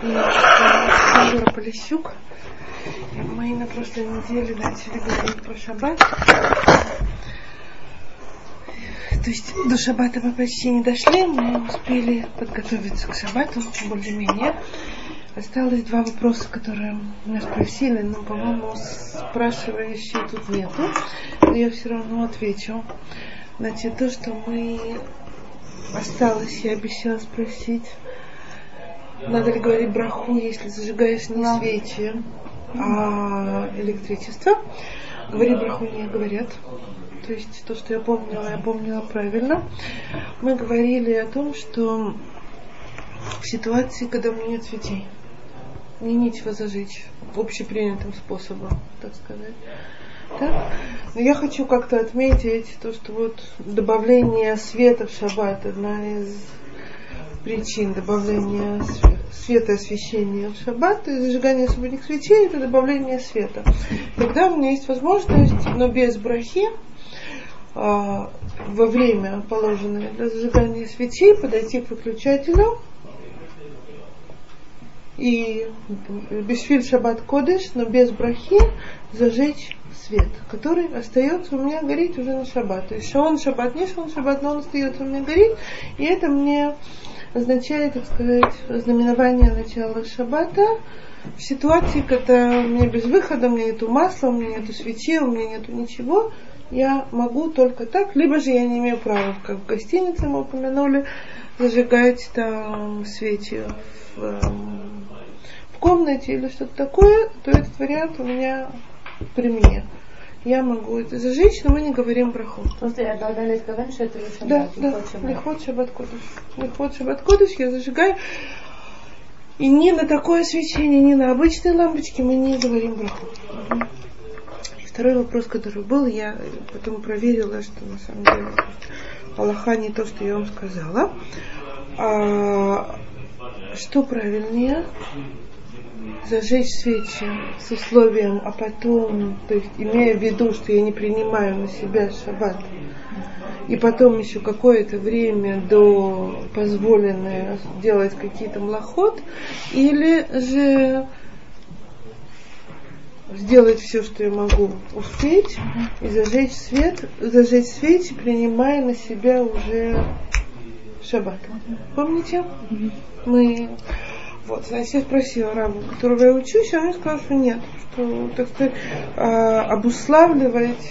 Сандра Полищук. Мы на прошлой неделе начали говорить про шаббат. То есть до шаббата мы почти не дошли, мы успели подготовиться к шаббату более-менее. Осталось два вопроса, которые нас спросили, но, по-моему, спрашивающей тут нету. Но я все равно отвечу. Значит, то, что мы осталось, я обещала спросить, надо ли говорить браху, если зажигаешь не свечи, а электричество. Говорить браху не говорят. То есть то, что я помнила, я помнила правильно. Мы говорили о том, что в ситуации, когда у меня нет свечей, мне нечего зажечь общепринятым способом, так сказать. Да? Но я хочу как-то отметить то, что вот добавление света в шаббат одна из причин добавления света освещения в шаббат и зажигания субботних свечей это добавление света. Тогда у меня есть возможность, но без брахи, а, во время положенное для зажигания свечей подойти к выключателю и бешвиль шаббат кодыш, но без брахи зажечь свет, который остается у меня гореть уже на шаббат. То есть шаон шаббат, не шаон шаббат, но он остается у меня гореть, и это мне означает, так сказать, знаменование начала шаббата в ситуации, когда у меня без выхода, у меня нету масла, у меня нету свечи, у меня нету ничего, я могу только так, либо же я не имею права, как в гостинице мы упомянули, зажигать там свечи в, эм, в комнате или что-то такое, то этот вариант у меня при мне я могу это зажечь, но мы не говорим про ход. Просто я отдали сказать, что это шаббат. Да, да, лихот шаббат кодыш. Лихот шаббат кодыш я зажигаю. И ни на такое свечение, ни на обычные лампочки мы не говорим браху. И второй вопрос, который был, я потом проверила, что на самом деле Аллаха не то, что я вам сказала. А, что правильнее? Зажечь свечи с условием, а потом, то есть имея в виду, что я не принимаю на себя шаббат, и потом еще какое-то время до позволенное делать какие-то млоход, или же сделать все, что я могу успеть, и зажечь свет, зажечь свечи, принимая на себя уже шаббат. Помните? Мы вот, значит, я спросила рабу, которого я учусь, и он сказал, что нет, что, так сказать, а, обуславливать,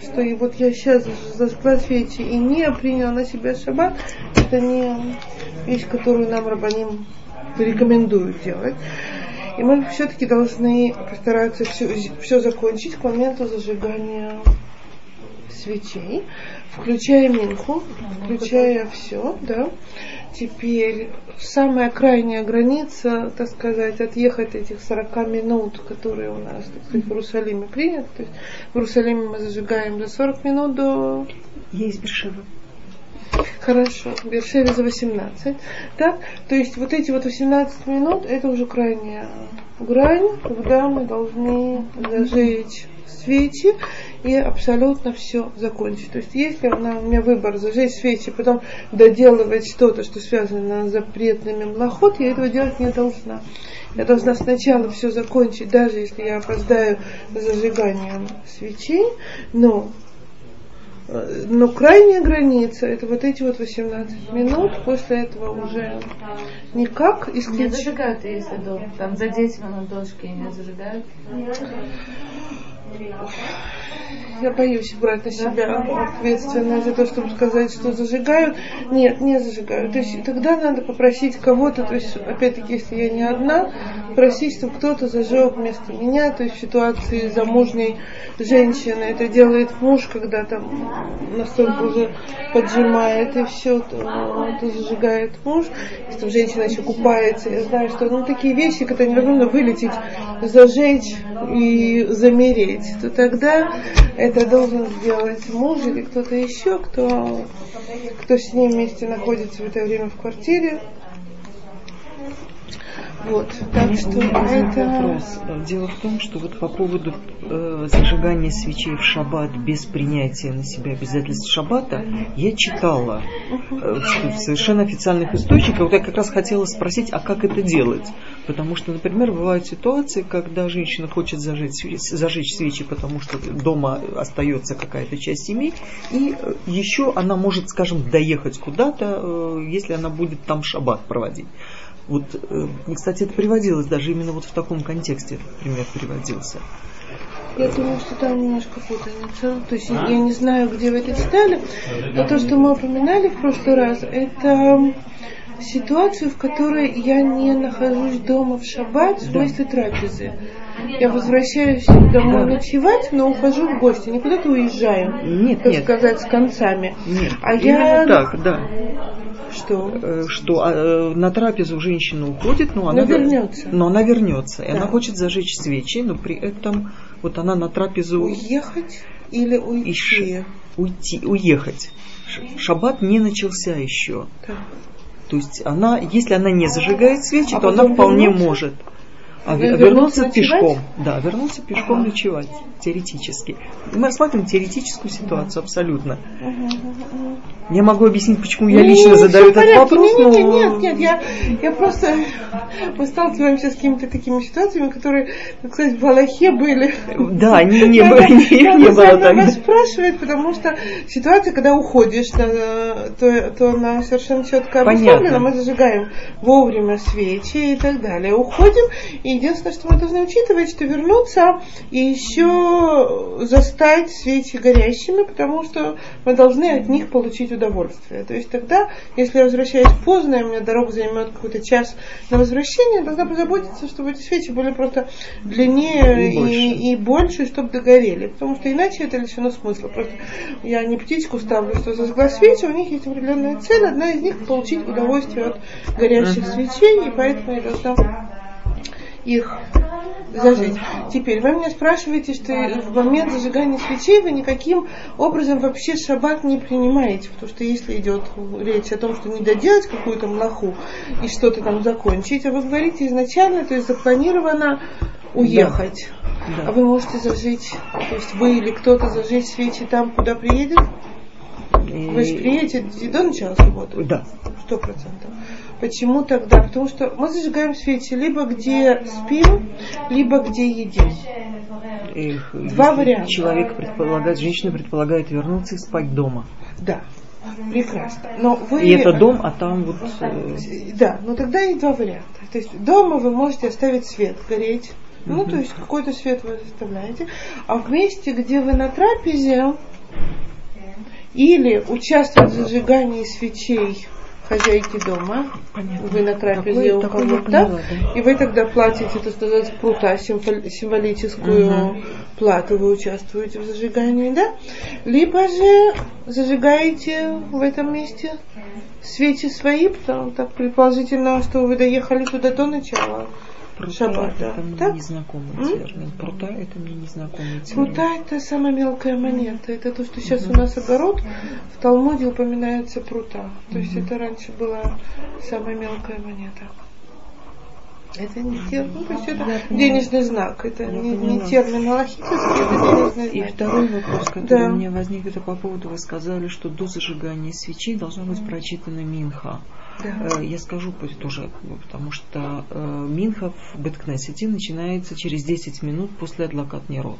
что и вот я сейчас зажгла свечи и не приняла на себя шаббат, это не вещь, которую нам рабаним рекомендуют делать. И мы все-таки должны постараться все, все закончить к моменту зажигания свечей, включая минху, включая все, да. Теперь самая крайняя граница, так сказать, отъехать этих 40 минут, которые у нас, так сказать, в Иерусалиме приняты. То есть в Иерусалиме мы зажигаем за 40 минут до... Есть Бершева. Хорошо, Бершеве за 18. Так? То есть вот эти вот 18 минут, это уже крайняя грань, когда мы должны зажечь свечи и абсолютно все закончить. То есть если у меня выбор зажечь свечи, потом доделывать что-то, что связано с запретными млоход, я этого делать не должна. Я должна сначала все закончить, даже если я опоздаю с зажиганием свечей, но но крайняя граница это вот эти вот 18 минут, после этого уже никак исключить. Не зажигают, если до, там за 10 минут дошки не зажигают 哎。Я боюсь брать на себя ответственность за то, чтобы сказать, что зажигают. Нет, не зажигают. То есть тогда надо попросить кого-то, то есть опять-таки, если я не одна, просить, чтобы кто-то зажег вместо меня, то есть в ситуации замужней женщины это делает муж, когда там настолько уже поджимает и все, то, то зажигает муж. Если там женщина еще купается, я знаю, что ну такие вещи, когда невозможно вылететь, зажечь и замереть, то тогда это должен сделать муж или кто-то еще, кто, кто с ним вместе находится в это время в квартире. Вот, так что это... Вопрос. Дело в том, что вот по поводу э, зажигания свечей в шаббат без принятия на себя обязательств шаббата, я читала э, в совершенно официальных источниках, вот я как раз хотела спросить, а как это делать? Потому что, например, бывают ситуации, когда женщина хочет зажечь, зажечь свечи, потому что дома остается какая-то часть семьи, и еще она может, скажем, доехать куда-то, э, если она будет там шаббат проводить. Вот, э, кстати, это приводилось даже именно вот в таком контексте, этот пример приводился. Я думаю, что там немножко путаница. То есть я не знаю, где вы это читали, но то, что мы упоминали в прошлый раз, это ситуацию, в которой я не нахожусь дома в шаббат в смысле трапезы. Я возвращаюсь домой ночевать, но ухожу в гости, не куда-то уезжаю, Нет, так нет. сказать, с концами. Нет, А именно я- так, да. Что? Э, Что э, на трапезу женщина уходит, но она Но вернется. Но она вернется, и Да. она хочет зажечь свечи, но при этом вот она на трапезу Уехать или уйти? Ищи. уйти, уехать. Шаббат не начался еще. Так. То есть она, если она не зажигает свечи, А то она вполне может. А Вы- ве- вернуться вернуться ночевать? пешком. Да, вернуться пешком Ага. ночевать, теоретически. Мы рассматриваем теоретическую ситуацию абсолютно. Я могу объяснить, почему я Не, лично не, задаю этот порядке. вопрос, Не, не, но... Нет, нет, я, я просто... Мы сталкиваемся с какими-то такими ситуациями, которые, так сказать, в Аллахе были. Да, не, не, было- не надо было заново тогда. спрашивать, потому что ситуация, когда уходишь, на- то, то она совершенно четко обусловлена. Мы зажигаем вовремя свечи и так далее. Уходим, и единственное, что мы должны учитывать, что вернуться и еще застать свечи горящими, потому что мы должны от них получить удовольствие. То есть тогда, если я возвращаюсь поздно, и у меня дорога займет какой-то час на возвращение, тогда позаботиться, чтобы эти свечи были просто длиннее И больше. и, и больше, чтобы догорели. Потому что иначе это лишено смысла. Просто я не птичку ставлю, что зажгла свечи, у них есть определенная цель. Одна из них получить удовольствие от горящих свечей, и поэтому я должна их зажечь. Теперь вы меня спрашиваете, что в момент зажигания свечей вы никаким образом вообще шаббат не принимаете, потому что если идет речь о том, что не доделать какую-то млаху и что-то там закончить, а вы говорите изначально, то есть запланировано уехать. Да. А вы можете зажечь, то есть вы или кто-то зажечь свечи там, куда приедет? Вы же приедете до начала субботы? Да. Сто процентов. Почему тогда? Потому что мы зажигаем свечи либо где спим, либо где едим. Эх, Два варианта. Человек предполагает, женщина предполагает вернуться и спать дома. Да, прекрасно. Но вы... И это дом, а там вот... э, Да, но тогда есть два варианта. То есть дома вы можете оставить свет гореть. Ну, то есть какой-то свет вы оставляете. А в месте, где вы на трапезе, или участвуют в зажигании свечей хозяйки дома, понятно. вы на трапезе Такое- у кого-то, да. и вы тогда платите, так сказать, прута символ- символическую Мгм. плату, вы участвуете в зажигании, да? Либо же зажигаете в этом месте свечи свои, потому так предположительно, что вы доехали туда до начала. Прута Шаббата. это мне Так? незнакомый М? термин. Прута это мне незнакомый термин. Прута это самая мелкая монета. Это то, что сейчас у нас огород. В Талмуде упоминается прута. То есть это раньше была самая мелкая монета. Это не термин, ну, то есть это денежный знак. Это Я не, не термин аллахический, это денежный И знак. второй вопрос, который Да. у меня возник, это по поводу, вы сказали, что до зажигания свечей должна быть прочитана минха. Да. Э, Я скажу тоже, потому что э, минха в Беткнесете начинается через 10 минут после Адлакат Нерот.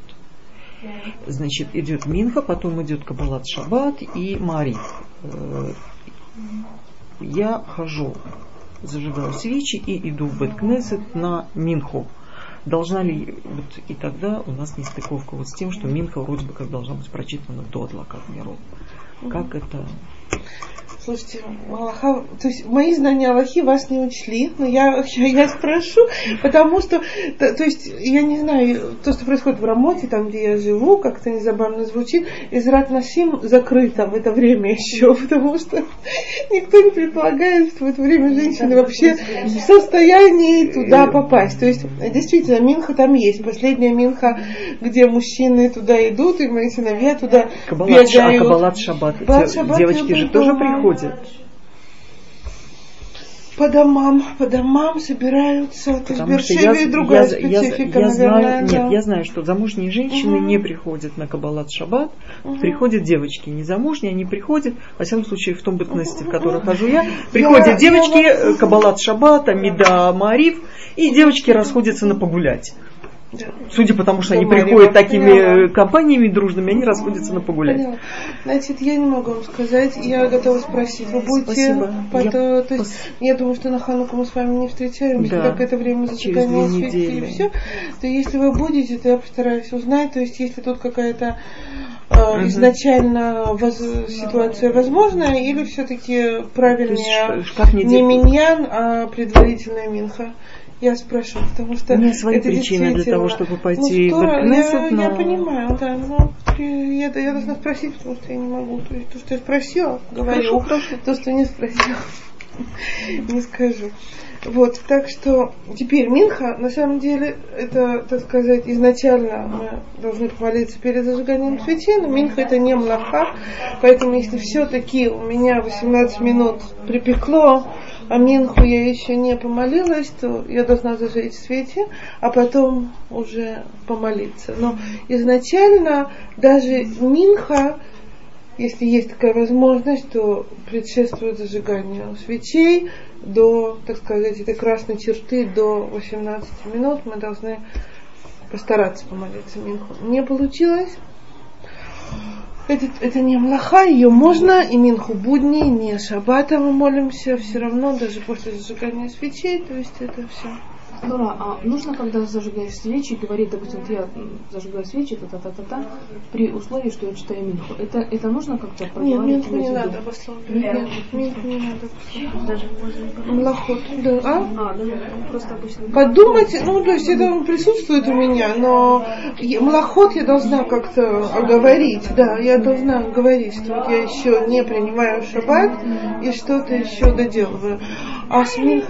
Значит, идет минха, потом идет Кабалат Шаббат и Мари. Э, Я хожу, зажигаю свечи и иду в Беткнесет на минху. Должна ли, вот и тогда у нас нестыковка вот с тем, что Минха вроде бы как должна быть прочитана до Адлакат Нерот. Как это? Слушайте, Аллаха, то есть мои знания Аллахи вас не учли, но я, я, я спрошу, потому что, то, то есть, я не знаю, то, что происходит в Рамоте, там, где я живу, как-то незабавно звучит, Израт Насим закрыто в это время еще, потому что никто не предполагает, что в это время женщины вообще в состоянии туда попасть. То есть, действительно, Минха там есть, последняя Минха, где мужчины туда идут, и мои сыновья туда Кабалат, Ша- а бегают. Кабалат Шаббат. Кабалат Те- Шаббат Девочки же тоже дома. Приходят. по домам, по домам собираются. То есть Потому что я, Бершеве другая я, специфика, я, я знаю, наверное. да. нет, я знаю, что замужние женщины Мгм. не приходят на Каббалат Шаббат, Мгм. приходят девочки незамужние, они приходят, во всяком случае, в том бытности, в которой хожу я, приходят Я- девочки, я э, Каббалат Шаббат, Амида Мариф, и девочки расходятся на погулять. Судя по тому, что они До Марева. приходят такими Поняла. э, компаниями дружными, они расходятся на погулять. Поняла. Значит, я не могу вам сказать, я готова спросить. Вы будете Спасибо. по- Я то, есть, пос- я думаю, что на Хануку мы с вами не встречаемся, Да. как это время зажигания свечи и все. То если вы будете, то я постараюсь узнать, то есть если тут какая-то э, изначально воз- ситуация возможная, или все-таки правильнее не де- миньян, а предварительная минха. Я спрошу, потому что У меня свои это причины для того, чтобы пойти ну, в здорово, Бэткнессет, я, но... я понимаю, да, но я, я должна спросить, потому что я не могу. То есть то, что я спросила, говорю, то, что не спросила, не скажу. Вот, так что теперь Минха, на самом деле, это, так сказать, изначально мы должны помолиться перед зажиганием свечей, но Минха это не млаха, поэтому если все-таки у меня 18 минут припекло, а Минху я еще не помолилась, то я должна зажечь свечи, а потом уже помолиться. Но изначально даже Минха, если есть такая возможность, то предшествует зажиганию свечей до, так сказать, этой красной черты до 18 минут. Мы должны постараться помолиться Минху. Не получилось? Это, это не млаха, ее можно, и Минху будни, не шаббата мы молимся, все равно, даже после зажигания свечей, то есть это все. Дора, а нужно, когда зажигаешь свечи, говорить, допустим, вот я зажигаю свечи, та-та-та-та-та, при условии, что я читаю Минху. Это, это нужно как-то Нет, проговаривать? Минху не надо. Нет, Минху не надо обосновывать. Даже можно... Млахот, да, а? А, да, просто обычно... Подумать, ну, то есть это присутствует у меня, но млахот я должна как-то оговорить, да, я должна говорить, что я еще не принимаю шаббат и что-то еще доделываю. А с нет.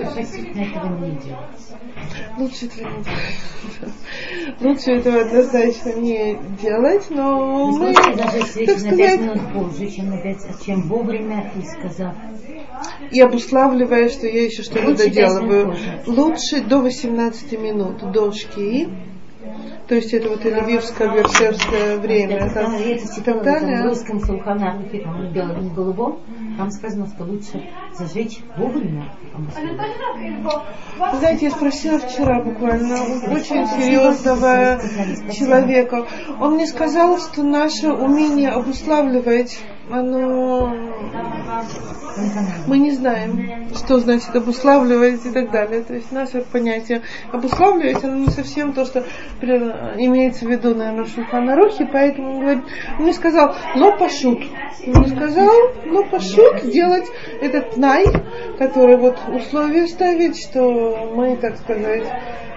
Относительно этого не делать. Лучше этого не делать. Лучше этого однозначно не делать, но мы, даже так на 5 сказать, минут позже, чем, на 5, чем вовремя и сказав. и обуславливая, что я еще что-то доделываю. Лучше до 18 минут, до шки. То есть это вот львивское вершерское время. Там, там, это и читала так в далее. русском Сулханахе, по-моему, белом и голубом. Там сказано, что лучше зажечь вовремя. Вы Знаете, я спросила вчера буквально очень серьезного человека. Он мне сказал, что наше умение обуславливать, оно мы не знаем, что значит обуславливать и так далее. То есть наше понятие обуславливать, оно не совсем то, что имеется в виду, наверное, в Шульханарухе, поэтому он говорит, он мне сказал, но пошут. Он мне сказал, но пошут сделать этот най, который вот условие ставить, что мы, так сказать,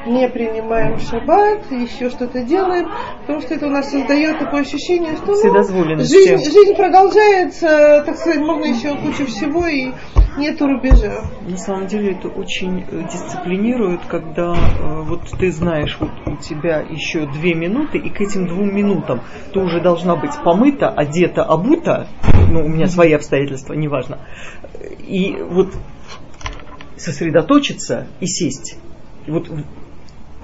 не принимаем шаббат, еще что-то делаем, потому что это у нас создает такое ощущение, что ну, жизнь, жизнь продолжается, так сказать, можно еще кучу всего и нету рубежа. На самом деле это очень э, дисциплинирует, когда э, вот ты знаешь, вот у тебя еще две минуты, и к этим двум минутам ты уже должна быть помыта, одета, обута, ну, у меня свои обстоятельства, неважно, и вот сосредоточиться и сесть. И вот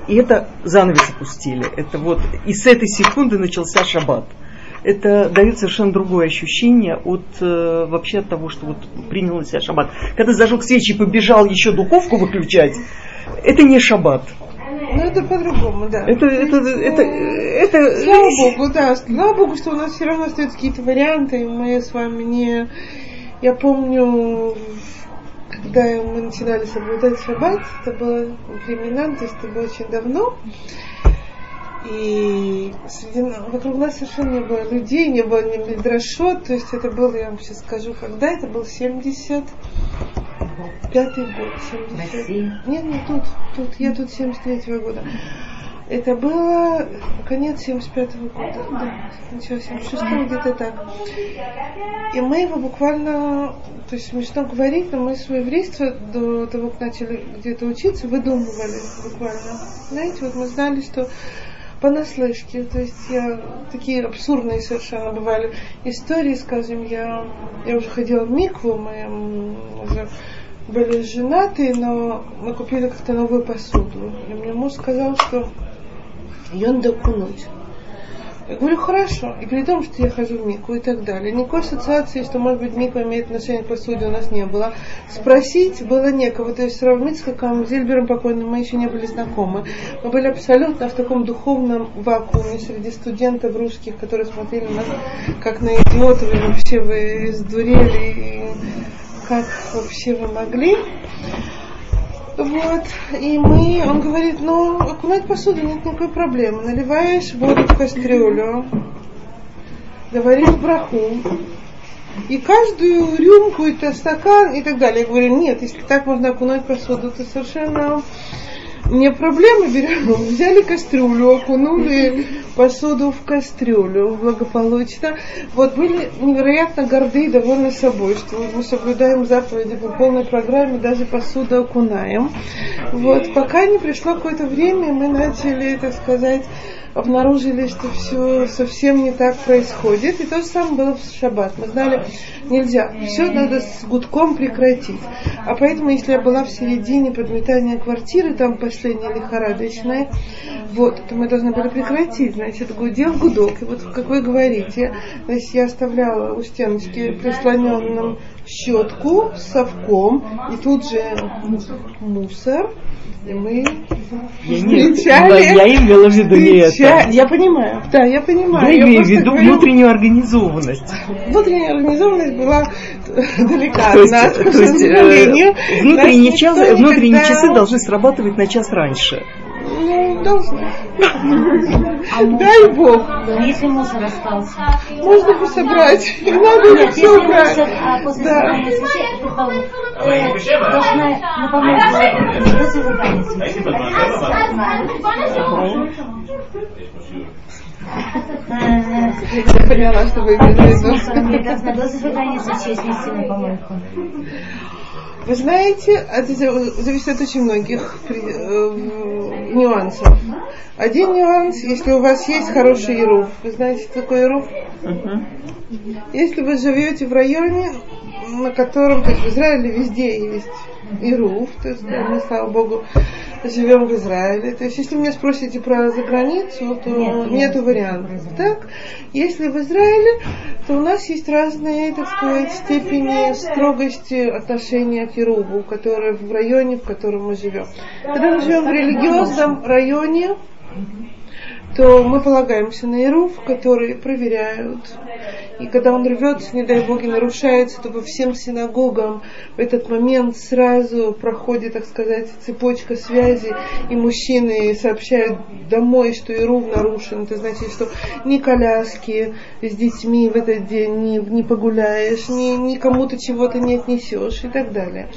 и это занавес опустили. Это вот и с этой секунды начался шаббат. Это дает совершенно другое ощущение от э, вообще от того, что вот принял на себя шаббат. Когда зажег свечи и побежал еще духовку выключать, это не шаббат. Ну, это по-другому, да. Это, это, это, это, Слава Богу, да. Слава Богу, что у нас все равно остаются какие-то варианты, и мы с вами не... Я помню, когда мы начинали соблюдать шаббат, это было времена, то есть это было очень давно, и среди, вокруг нас совершенно не было людей, не было ни мидрашот, то есть это было, я вам сейчас скажу, когда, это был 70 пятый год, 70... России. Нет, нет, тут, тут, я тут 73 года. Это было конец 75 года, да, начало 76 где-то так. И мы его буквально, то есть смешно говорить, но мы свое еврейство до того, как начали где-то учиться, выдумывали буквально. Знаете, вот мы знали, что понаслышке, то есть я, такие абсурдные совершенно бывали истории, скажем, я, я уже ходила в Микву, мы уже были женаты, но мы купили как-то новую посуду. И мне муж сказал, что ее надо окунуть. Я говорю, хорошо. И при том, что я хожу в Мику и так далее. Никакой ассоциации, что, может быть, Мика имеет отношение к посуде, у нас не было. Спросить было некого. То есть с Равмицкаком, Зильбером покойным мы еще не были знакомы. Мы были абсолютно в таком духовном вакууме среди студентов русских, которые смотрели на нас как на идиотов, и вообще вы сдурели, и как вообще вы могли. Вот, и мы, он говорит, ну, окунать посуду нет никакой проблемы. Наливаешь воду в кастрюлю, говоришь браху, и каждую рюмку, это стакан и так далее. Я говорю, нет, если так можно окунать посуду, то совершенно не проблема, берем, взяли кастрюлю, окунули посуду в кастрюлю благополучно. Вот были невероятно горды и довольны собой, что мы соблюдаем заповеди по полной программе, даже посуду окунаем. Вот, пока не пришло какое-то время, мы начали, так сказать, обнаружили, что все совсем не так происходит. И то же самое было в шаббат. Мы знали, нельзя, все надо с гудком прекратить. А поэтому, если я была в середине подметания квартиры, там последняя лихорадочная, вот, то мы должны были прекратить. Значит, гудел гудок. И вот, как вы говорите, значит, я оставляла у стеночки прислоненным щетку совком, и тут же мусор, и мы Я, встречали, я имела в виду не это. Я понимаю, да, я понимаю. Я имею в виду говорю, внутреннюю организованность. Внутренняя организованность была далека То от нас, к то есть, э, сожалению. внутренние, час- часы должны срабатывать на час раньше. Ну. А мусор? Дай Бог. Ну, Если мусор остался. Можно бы собрать. И надо Нет, все убрать. а после собрания свечей, ты э, должна на помойку до зажигания свечей. Я поняла, что вы имели в Мусором я виду. должна до зажигания свечей снести на помойку. Вы знаете, это за- зависит от очень многих э, нюансов. Один нюанс, если у вас есть хороший ируф. Вы знаете, что такое ируф? Если вы живете в районе, на котором, то есть в Израиле везде есть Ируф, то есть мы, слава Богу, живем в Израиле. То есть если меня спросите про заграницу, то Нет, нет, нет, вариантов. Так, если в Израиле, то у нас есть разные, так сказать, степени строгости отношения к Ируву, которые в районе, в котором мы живем. Когда мы живем в религиозном районе, то мы полагаемся на Ируф, который проверяют. И когда он рвется, не дай Бог, и нарушается, то по всем синагогам в этот момент сразу проходит, так сказать, цепочка связи, и мужчины сообщают домой, что Ируф нарушен. Это значит, что ни коляски с детьми в этот день не, не погуляешь, ни, ни кому-то чего-то не отнесешь и так далее.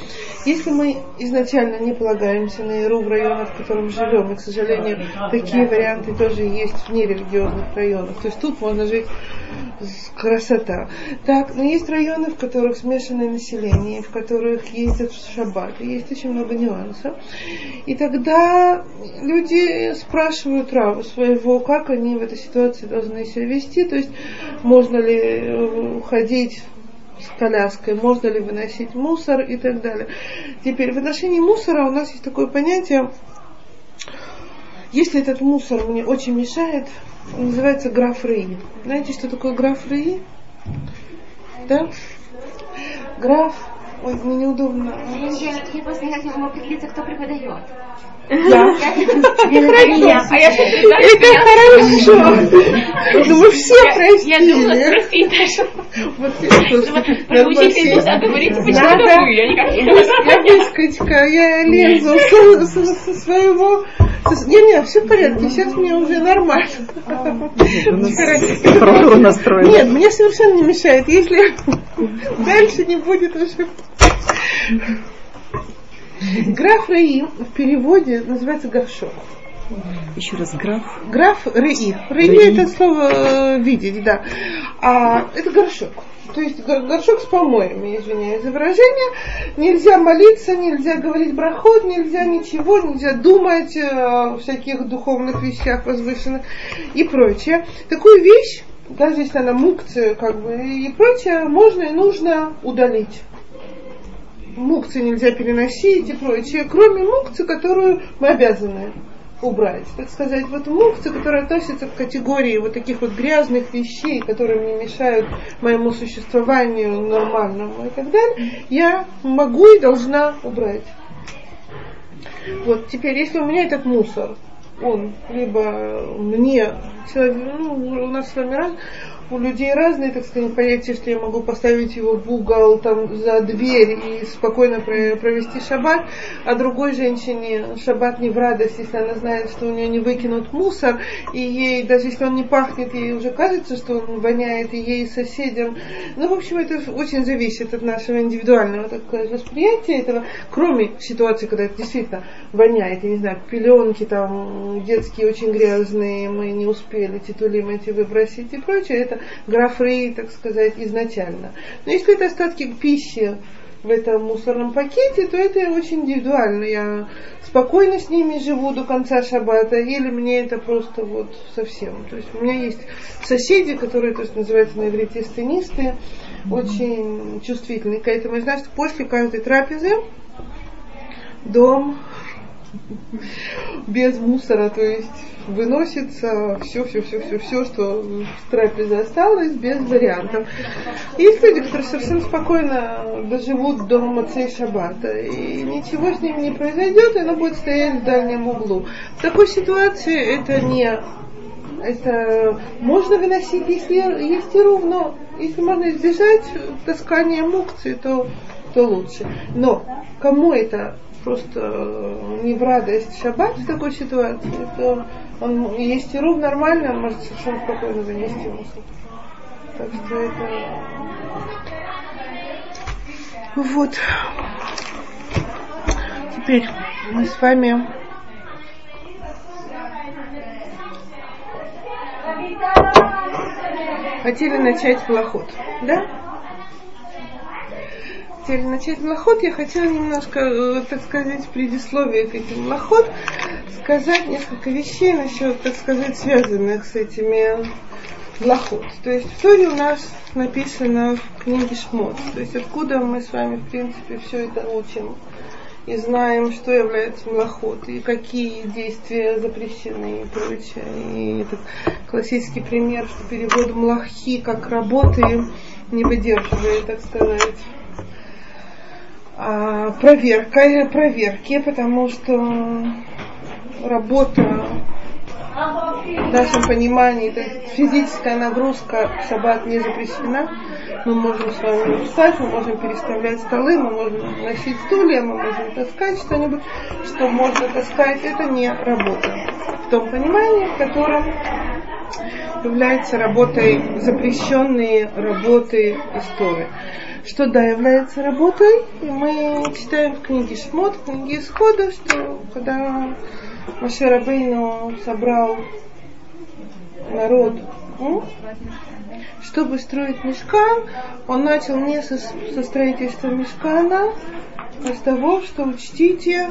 Если мы изначально не полагаемся на Иру в районах, в котором живем, и, к сожалению, такие варианты тоже есть в нерелигиозных районах, то есть тут можно жить красота. Так, но есть районы, в которых смешанное население, в которых ездят в шаббат, и есть очень много нюансов. И тогда люди спрашивают Раву своего, как они в этой ситуации должны себя вести, то есть можно ли э, ходить с коляской, можно ли выносить мусор и так далее. Теперь в отношении мусора у нас есть такое понятие, если этот мусор мне очень мешает, называется граф Рей. Знаете, что такое граф Рей? Да? Граф, ой, мне неудобно. Я, я просто не могу определиться, кто преподает. Я. Я, а я сейчас Это хорошо. Ну мы все Я думала простили. Вот слушайте, надо Проучитесь все- всегда говорить, почему это вы, я никак не Я выскочка, я лезу со, своего... со- Не, не, все в порядке, сейчас мне уже нормально. Хорошо. Нет, мне совершенно не мешает, если дальше не будет уже... Граф Раи в переводе называется горшок. Еще раз, граф. Граф. Раи Раи. это слово э, видеть, да. А это горшок. То есть гор- горшок с помоями, извиняюсь за выражение. Нельзя молиться, нельзя говорить брахот, нельзя ничего, нельзя думать э, о всяких духовных вещах возвышенных и прочее. Такую вещь, даже если она мукция, как бы, и прочее, можно и нужно удалить. Мукцы нельзя переносить и прочее, кроме мукцы, которую мы обязаны убрать. Так сказать, вот мукцы, которые относятся к категории вот таких вот грязных вещей, которые мне мешают моему существованию нормальному и так далее, я могу и должна убрать. Вот теперь, если у меня этот мусор, он либо мне, человек, ну, у нас с вами раз, у людей разные, так сказать, понятия, что я могу поставить его в угол, там, за дверь и спокойно провести шаббат, а другой женщине шаббат не в радость, если она знает, что у нее не выкинут мусор, и ей, даже если он не пахнет, ей уже кажется, что он воняет, и ей, и соседям. Ну, в общем, это очень зависит от нашего индивидуального такое восприятия этого, кроме ситуации, когда это действительно воняет, я не знаю, пеленки там детские очень грязные, мы не успели титулим эти выбросить и прочее, это графрей, так сказать, изначально. Но если это остатки пищи в этом мусорном пакете, то это очень индивидуально. Я спокойно с ними живу до конца шаббата, или мне это просто вот совсем. То есть у меня есть соседи, которые, то есть называются на иврите стенисты, очень чувствительные к этому. И знаешь, после каждой трапезы дом без мусора, то есть выносится все, все, все, все, все, что в трапезе осталось, без вариантов. Есть люди, которые совершенно спокойно доживут до Мацей Шаббата, и ничего с ним не произойдет, и оно будет стоять в дальнем углу. В такой ситуации это не это можно выносить, если есть и ровно, если можно избежать таскания мукции, то, то лучше. Но кому это просто не в радость шаббат в такой ситуации, то он есть рук нормально, он может совершенно спокойно занести мусор. Так что это... Вот. Теперь мы с вами хотели начать плоход, да? Хотели начать млоход, я хотела немножко, э, так сказать, предисловие к этим млоход, сказать несколько вещей насчет, так сказать, связанных с этими Лохот. То есть в Торе у нас написано в книге Шмот. То есть откуда мы с вами, в принципе, все это учим. И знаем, что является млохот, и какие действия запрещены и прочее. И этот классический пример, что перевод млахи как работы не выдерживает, так сказать, проверкой, проверки, потому что работа в нашем понимании, это физическая нагрузка шаббат не запрещена. Мы можем с вами встать, мы можем переставлять столы, мы можем носить стулья, мы можем таскать что-нибудь, что можно таскать. Это не работа. В том понимании, в котором является работой запрещенные работы истории что да, является работой. И мы читаем в книге Шмот, в книге Исхода, что когда Маше Рабейну собрал народ, чтобы строить мешкан, он начал не со, со строительства мешкана, а с того, что учтите,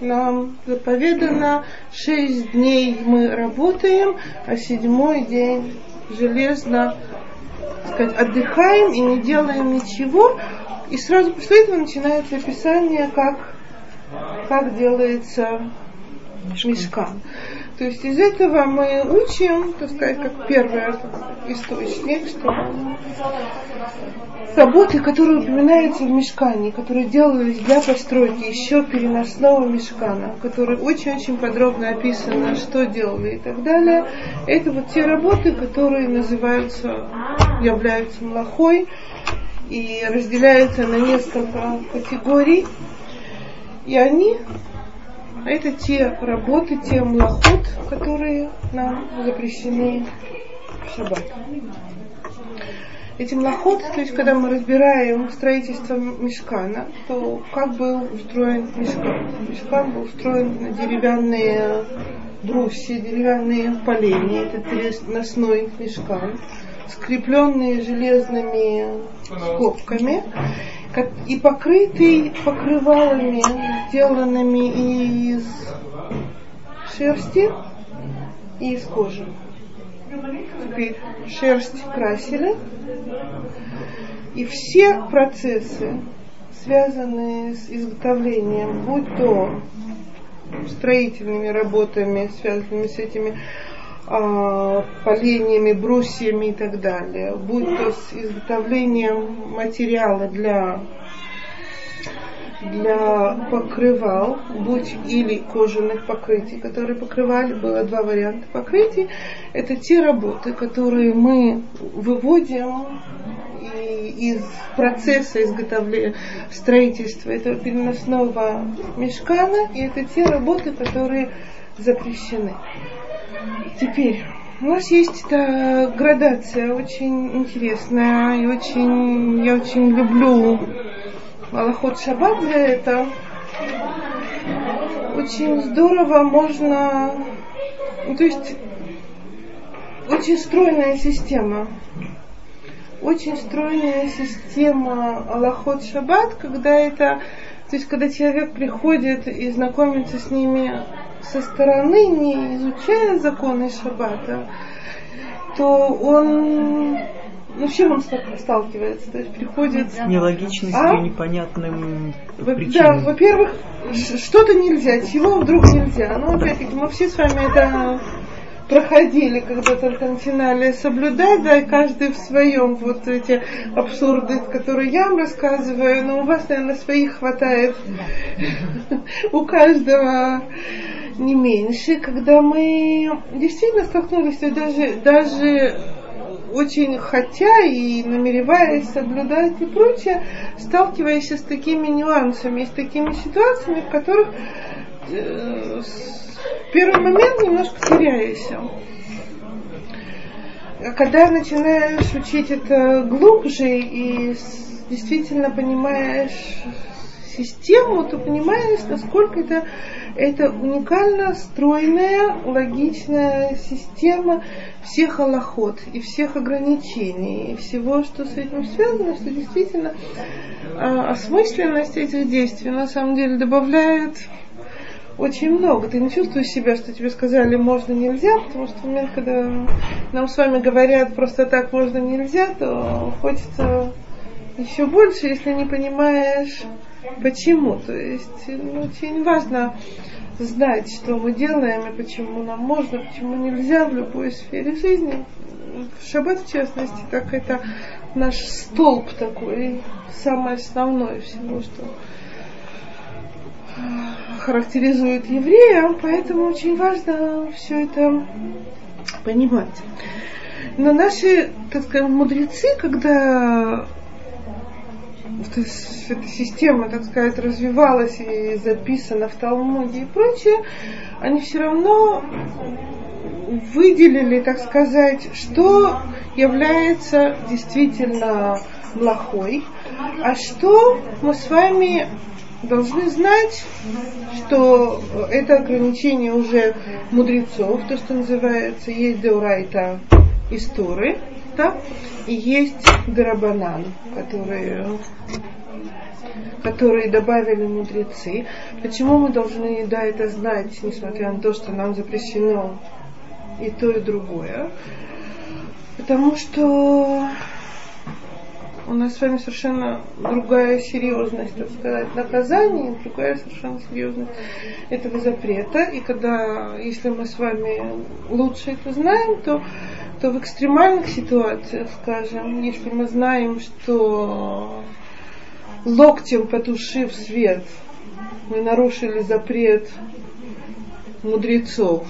нам заповедано, шесть дней мы работаем, а седьмой день железно сказать, отдыхаем и не делаем ничего, и сразу после этого начинается описание, как, как делается мешкан. То есть из этого мы учим, так сказать, как первый источник, что работы, которые упоминаются в мешкане, которые делались для постройки еще переносного мешкана, которые очень-очень подробно описано, что делали и так далее, это вот те работы, которые называются, являются млахой и разделяются на несколько категорий. И они это те работы, те млахот, которые нам запрещены в шаббат. Эти млахот, то есть когда мы разбираем строительство мешкана, то как был устроен мешкан? Мешкан был устроен на деревянные брусья, деревянные поленья, это переносной мешкан, скрепленные железными скобками и покрытый покрывалами, сделанными из шерсти и из кожи. Теперь шерсть красили, и все процессы, связанные с изготовлением, будь то строительными работами, связанными с этими поленьями, брусьями и так далее, будь то с изготовлением материала для для покрывал, будь или кожаных покрытий, которые покрывали, было два варианта покрытий. Это те работы, которые мы выводим из процесса изготовления строительства этого переносного мешкана, и это те работы, которые запрещены. Теперь у нас есть эта градация очень интересная и очень я очень люблю Малахот Шаббат для этого. Очень здорово можно, ну, то есть очень стройная система. Очень стройная система Аллахот Шаббат, когда это, то есть когда человек приходит и знакомится с ними со стороны, не изучая законы Шаббата, то он ну, с чем он сталкивается? То есть приходит... С нелогичностью, а? непонятным причинам. Да, во-первых, что-то нельзя, чего вдруг нельзя. Ну, опять-таки, мы все с вами это проходили, когда только начинали соблюдать, да, и каждый в своем, вот эти абсурды, которые я вам рассказываю, но у вас, наверное, своих хватает у каждого не меньше, когда мы действительно столкнулись, даже, даже очень хотя и намереваясь соблюдать и прочее, сталкиваясь с такими нюансами, с такими ситуациями, в которых э, в первый момент немножко теряешься. Когда начинаешь учить это глубже и действительно понимаешь систему, то понимаешь, насколько это, это уникально стройная, логичная система всех аллахот и всех ограничений, и всего, что с этим связано, что действительно а, осмысленность этих действий на самом деле добавляет очень много. Ты не чувствуешь себя, что тебе сказали можно, нельзя, потому что в момент, когда нам с вами говорят просто так можно, нельзя, то хочется еще больше, если не понимаешь почему. То есть ну, очень важно знать, что мы делаем и почему нам можно, почему нельзя в любой сфере жизни. В шаббат, в частности, так это наш столб такой, самое основное всего, что характеризует еврея, поэтому очень важно все это понимать. Но наши, так сказать, мудрецы, когда эта система, так сказать, развивалась и записана в Талмуде и прочее, они все равно выделили, так сказать, что является действительно плохой, а что мы с вами должны знать, что это ограничение уже мудрецов, то, что называется, есть деурайта истории, да, и есть Дарабанан, которые, которые добавили мудрецы. Почему мы должны да, это знать, несмотря на то, что нам запрещено и то, и другое? Потому что у нас с вами совершенно другая серьезность, так сказать, наказания, другая совершенно серьезность этого запрета. И когда, если мы с вами лучше это знаем, то, то в экстремальных ситуациях, скажем, если мы знаем, что локтем потушив свет, мы нарушили запрет мудрецов,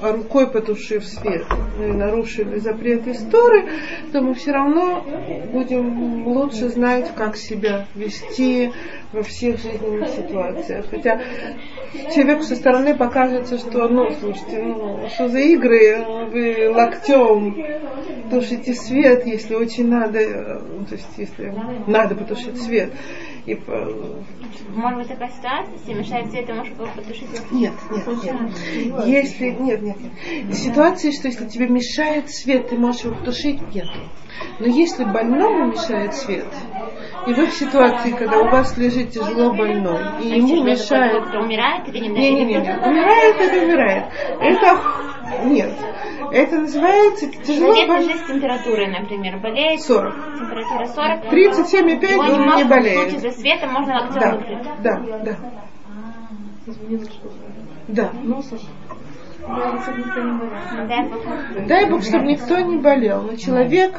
рукой потушив свет, мы нарушили запрет истории, то мы все равно будем лучше знать, как себя вести во всех жизненных ситуациях. Хотя человеку со стороны покажется, что, ну, слушайте, ну, что за игры, вы локтем тушите свет, если очень надо, то есть если надо потушить свет. И может быть такая ситуация, если мешает свет, ты можешь его потушить? Нет, нет, нет. Если, нет, нет, нет. Ситуация, что если тебе мешает свет, ты можешь его потушить, нет. Но если больному мешает свет, и вы в ситуации, когда у вас лежит тяжело больной, и ему мешает... Умирает или не? Не, не, не, умирает или умирает. Это нет. Это называется тяжело Человек болеть. уже с температурой, например, болеет. 40. Температура 40. 37,5 Его он не немножко в болеет. случае за светом можно локтем Да, выкрыть. да, да, что да. Дай Бог, чтобы никто не болел, но человек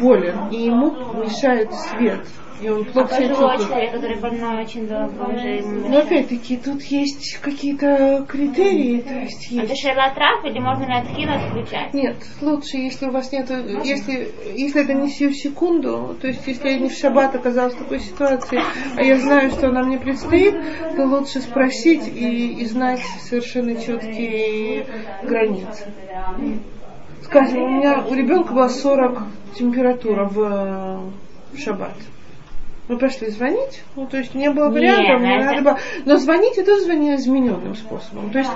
болен, и ему мешает свет, и он плохо себя чувствует. человек, который больной очень долго уже Но опять-таки тут есть какие-то критерии, то есть Это есть. шелатрав или можно ли отхил отключать? Нет, лучше, если у вас нет, если, если это не сию секунду, то есть если я не в шаббат оказалась в такой ситуации, а я знаю, что она мне предстоит, то лучше спросить и, и знать совершенно четкие границы. Скажем, у меня у ребенка была 40 температура в, э, в шаббат. Мы пошли звонить, ну, то есть не было Не, вариантов, ну мне это- надо было... Но звонить я тоже звонила измененным способом. То есть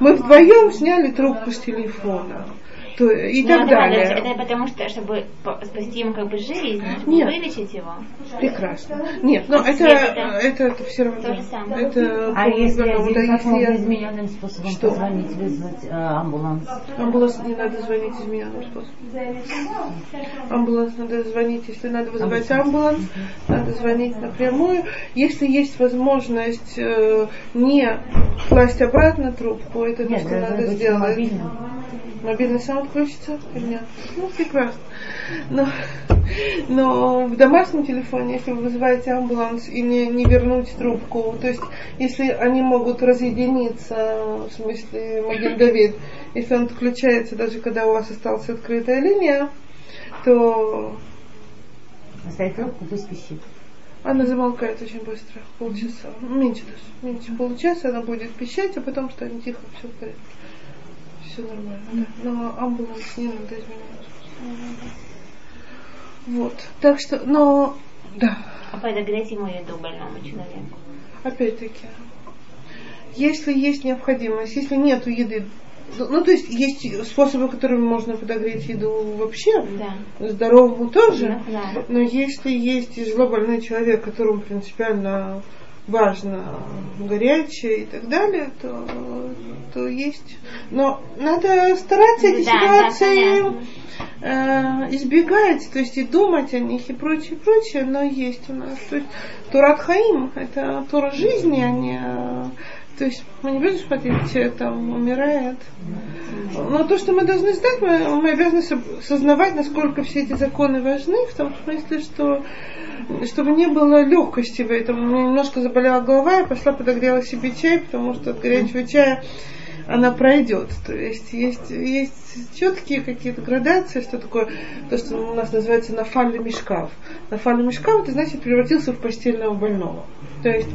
мы вдвоем сняли трубку с телефона то, и Ну, так далее. это потому что, чтобы по- спасти ему как бы жизнь, чтобы Нет. вылечить его. Прекрасно. Нет, но это, Свет это- это, это все равно. То же самое. Это А если здесь как можно измененным способом Что? позвонить, вызвать э, амбуланс? Амбуланс не надо звонить измененным способом. Амбуланс надо звонить, если надо вызывать амбуланс, надо звонить напрямую. Если есть возможность э, не класть обратно трубку, это то, что надо сделать. мобильным. Мобильный сам отключится? Или нет? Ну, прекрасно. Но, но в домашнем телефоне, если вы вызываете амбуланс и не, не вернуть трубку, то есть если они могут разъединиться, в смысле Маген Давид, если он отключается даже когда у вас осталась открытая линия, то Оставить трубку, пусть пищит. она замолкает очень быстро, полчаса, меньше даже, меньше получаса она будет пищать, а потом станет тихо, все в порядке. Все нормально, да. Но амбуланс не надо изменять. Вот. Так что, но, да, А подогреть ему еду больному человеку. опять-таки, если есть необходимость, если нет еды, ну, ну, то есть есть способы, которыми можно подогреть еду вообще, Да. здоровому тоже, Да, да. но если есть тяжело больной человек, которому принципиально важно горячее и так далее, то, то есть. Но надо стараться эти Да, да, ситуации понятно. э, избегать, то есть и думать о них и прочее, прочее, но есть у нас. То есть Турат Хаим это Тура жизни, а не то есть мы не будем смотреть, там умирает. Но то, что мы должны знать, мы, мы обязаны со- сознавать, насколько все эти законы важны, в том смысле, что чтобы не было легкости в этом. У меня немножко заболела голова, я пошла подогрела себе чай, потому что от горячего чая она пройдет. То есть есть, есть четкие какие-то градации, что такое то, что у нас называется нафальный мешкав. Нафальный мешкав, это значит превратился в постельного больного. То есть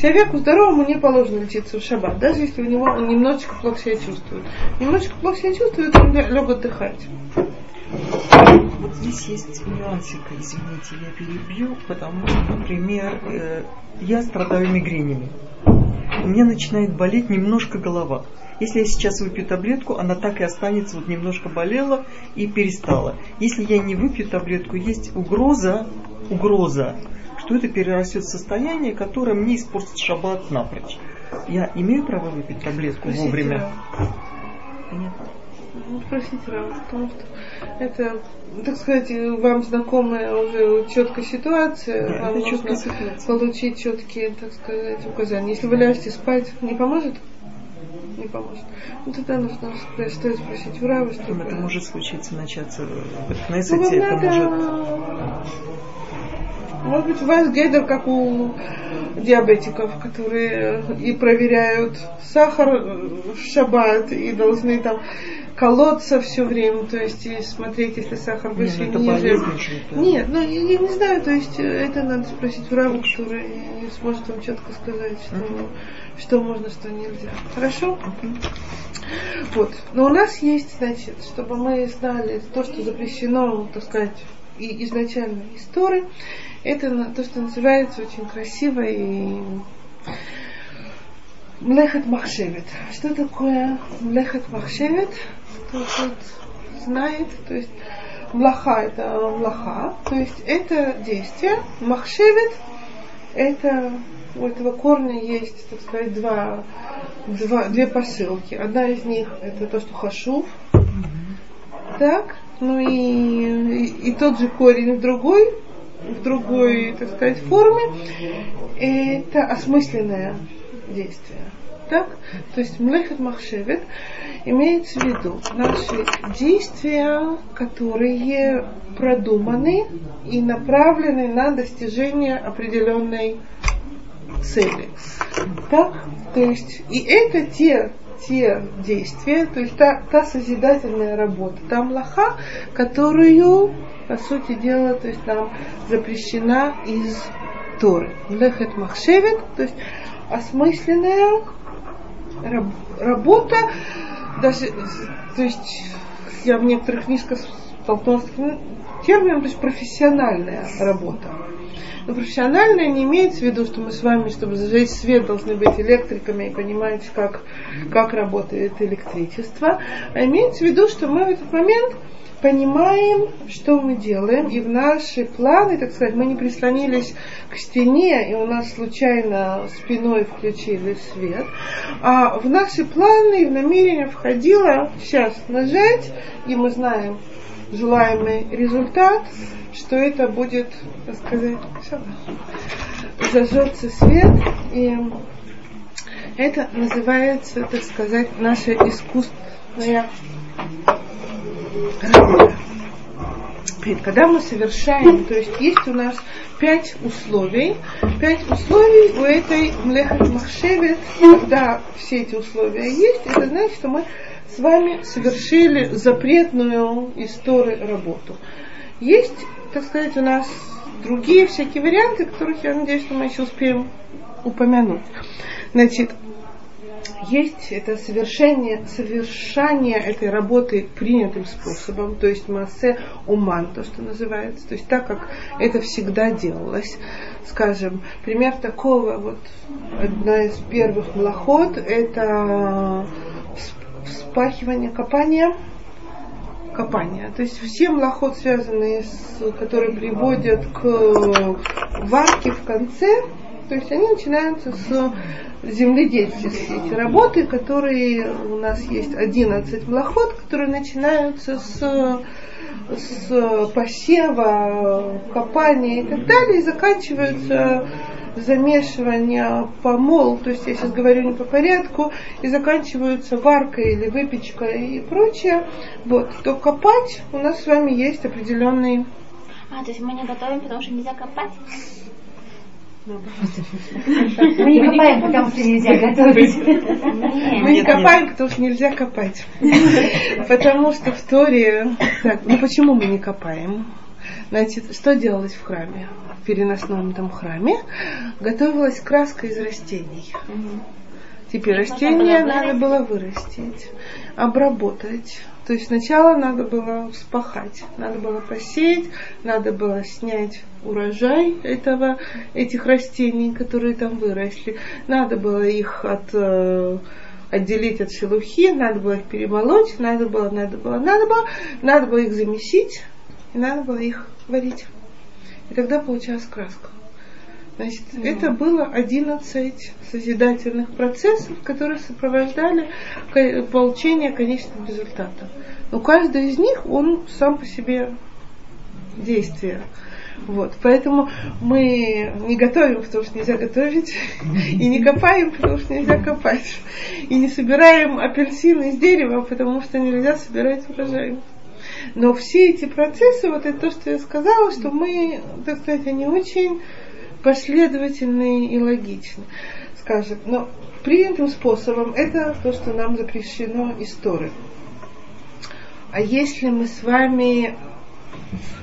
человеку здоровому не положено лечиться в шаббат, даже если у него он немножечко плохо себя чувствует. Немножечко плохо себя чувствует, он лег отдыхать. Вот здесь есть нюансик, извините, я перебью, потому что, например, э, я страдаю мигренями. У меня начинает болеть немножко голова. Если я сейчас выпью таблетку, она так и останется, вот немножко болела и перестала. Если я не выпью таблетку, есть угроза, угроза, что это перерастет в состояние, которое мне испортит шаббат напрочь. Я имею право выпить таблетку Спросите вовремя? Рава. Понятно. Ну, спросите Рава, потому что это, так сказать, вам знакомая уже четкая ситуация, Да, вам нужно четкая получить четкие, так сказать, указания. Если вы ляжете спать, не поможет? Не поможет. Ну, тогда нужно стоит спросить у Равы, что Это может случиться, начаться в Ну, Кнессете, это может... Может быть, у вас гейдер, как у диабетиков, которые и проверяют сахар в шаббат и должны там колоться все время, то есть и смотреть, если сахар Не, выше это ниже. Нет, ну я, я не знаю, то есть это надо спросить у Равы, который сможет вам четко сказать, что, что можно, что нельзя. Хорошо? Вот. Но у нас есть, значит, чтобы мы знали то, что запрещено, так сказать, и изначально истории, это то, что называется очень красиво и Млехет Махшевет. Что такое Млехет Махшевет? Кто тут знает? То есть млаха это млаха, то есть это действие. Махшевет это у этого корня есть, так сказать, два, два, две посылки. Одна из них это то, что хашув, так, ну и, и, и тот же корень в другой, в другой, так сказать, форме, это осмысленное действие. Так? То есть млехет махшевет имеется в виду наши действия, которые продуманы и направлены на достижение определенной цели. Так? То есть и это те те действия, то есть та, та созидательная работа, та млаха, которую, по сути дела, то есть нам запрещена из Торы. Лехет махшевет, то есть осмысленная раб, работа, даже, то есть я в некоторых книжках столкнулась с термином, то есть профессиональная работа. Но профессиональное не имеется в виду, что мы с вами, чтобы зажечь свет, должны быть электриками и понимать, как, как работает электричество. А имеется в виду, что мы в этот момент понимаем, что мы делаем, и в наши планы, так сказать, мы не прислонились к стене, и у нас случайно спиной включили свет, а в наши планы и в намерение входило сейчас нажать, и мы знаем желаемый результат, что это будет, так сказать, зажжется свет, и это называется, так сказать, наша искусственная Когда мы совершаем, то есть есть у нас пять условий, пять условий у этой млехат махшевет, когда все эти условия есть, это значит, что мы с вами совершили запретную историю работу. Есть так сказать, у нас другие всякие варианты, которых я надеюсь, что мы еще успеем упомянуть. Значит, есть это совершение, совершение этой работы принятым способом, то есть массе уман, то, что называется, то есть так, как это всегда делалось. Скажем, пример такого, вот одна из первых млоход, это вспахивание, копание – копания. То есть все млоход, связанные с, которые приводят к варке в конце, то есть они начинаются с земледельческие эти работы, которые у нас есть 11 млоход, которые начинаются с с посева, копания и так далее, и заканчиваются замешивания помол, то есть я сейчас говорю не по порядку, и заканчиваются варкой или выпечкой и прочее, вот, то копать у нас с вами есть определенный... А, то есть мы не готовим, потому что нельзя копать? Мы не копаем, потому что нельзя готовить. Мы не копаем, потому что нельзя копать. Потому что в Торе... Так, ну почему мы не копаем? Значит, что делалось в храме? В переносном там храме готовилась краска из растений. Теперь растения надо было вырастить, обработать. То есть сначала надо было вспахать, надо было посеять, надо было снять урожай этого, этих растений, которые там выросли. Надо было их от, э, отделить от шелухи, надо было их перемолоть, надо было, надо было, надо было, надо было их замесить, и надо было их варить. И тогда получалась краска. Значит, mm. это было 11 созидательных процессов, которые сопровождали получение конечного результата. Но каждый из них, он сам по себе действие. Вот, поэтому мы не готовим, потому что нельзя готовить, и не копаем, потому что нельзя копать, и не собираем апельсины из дерева, потому что нельзя собирать урожай. Но все эти процессы, вот это то, что я сказала, что мы, так сказать, они очень последовательные и логичны. Скажем, но принятым способом это то, что нам запрещено историей. А если мы с вами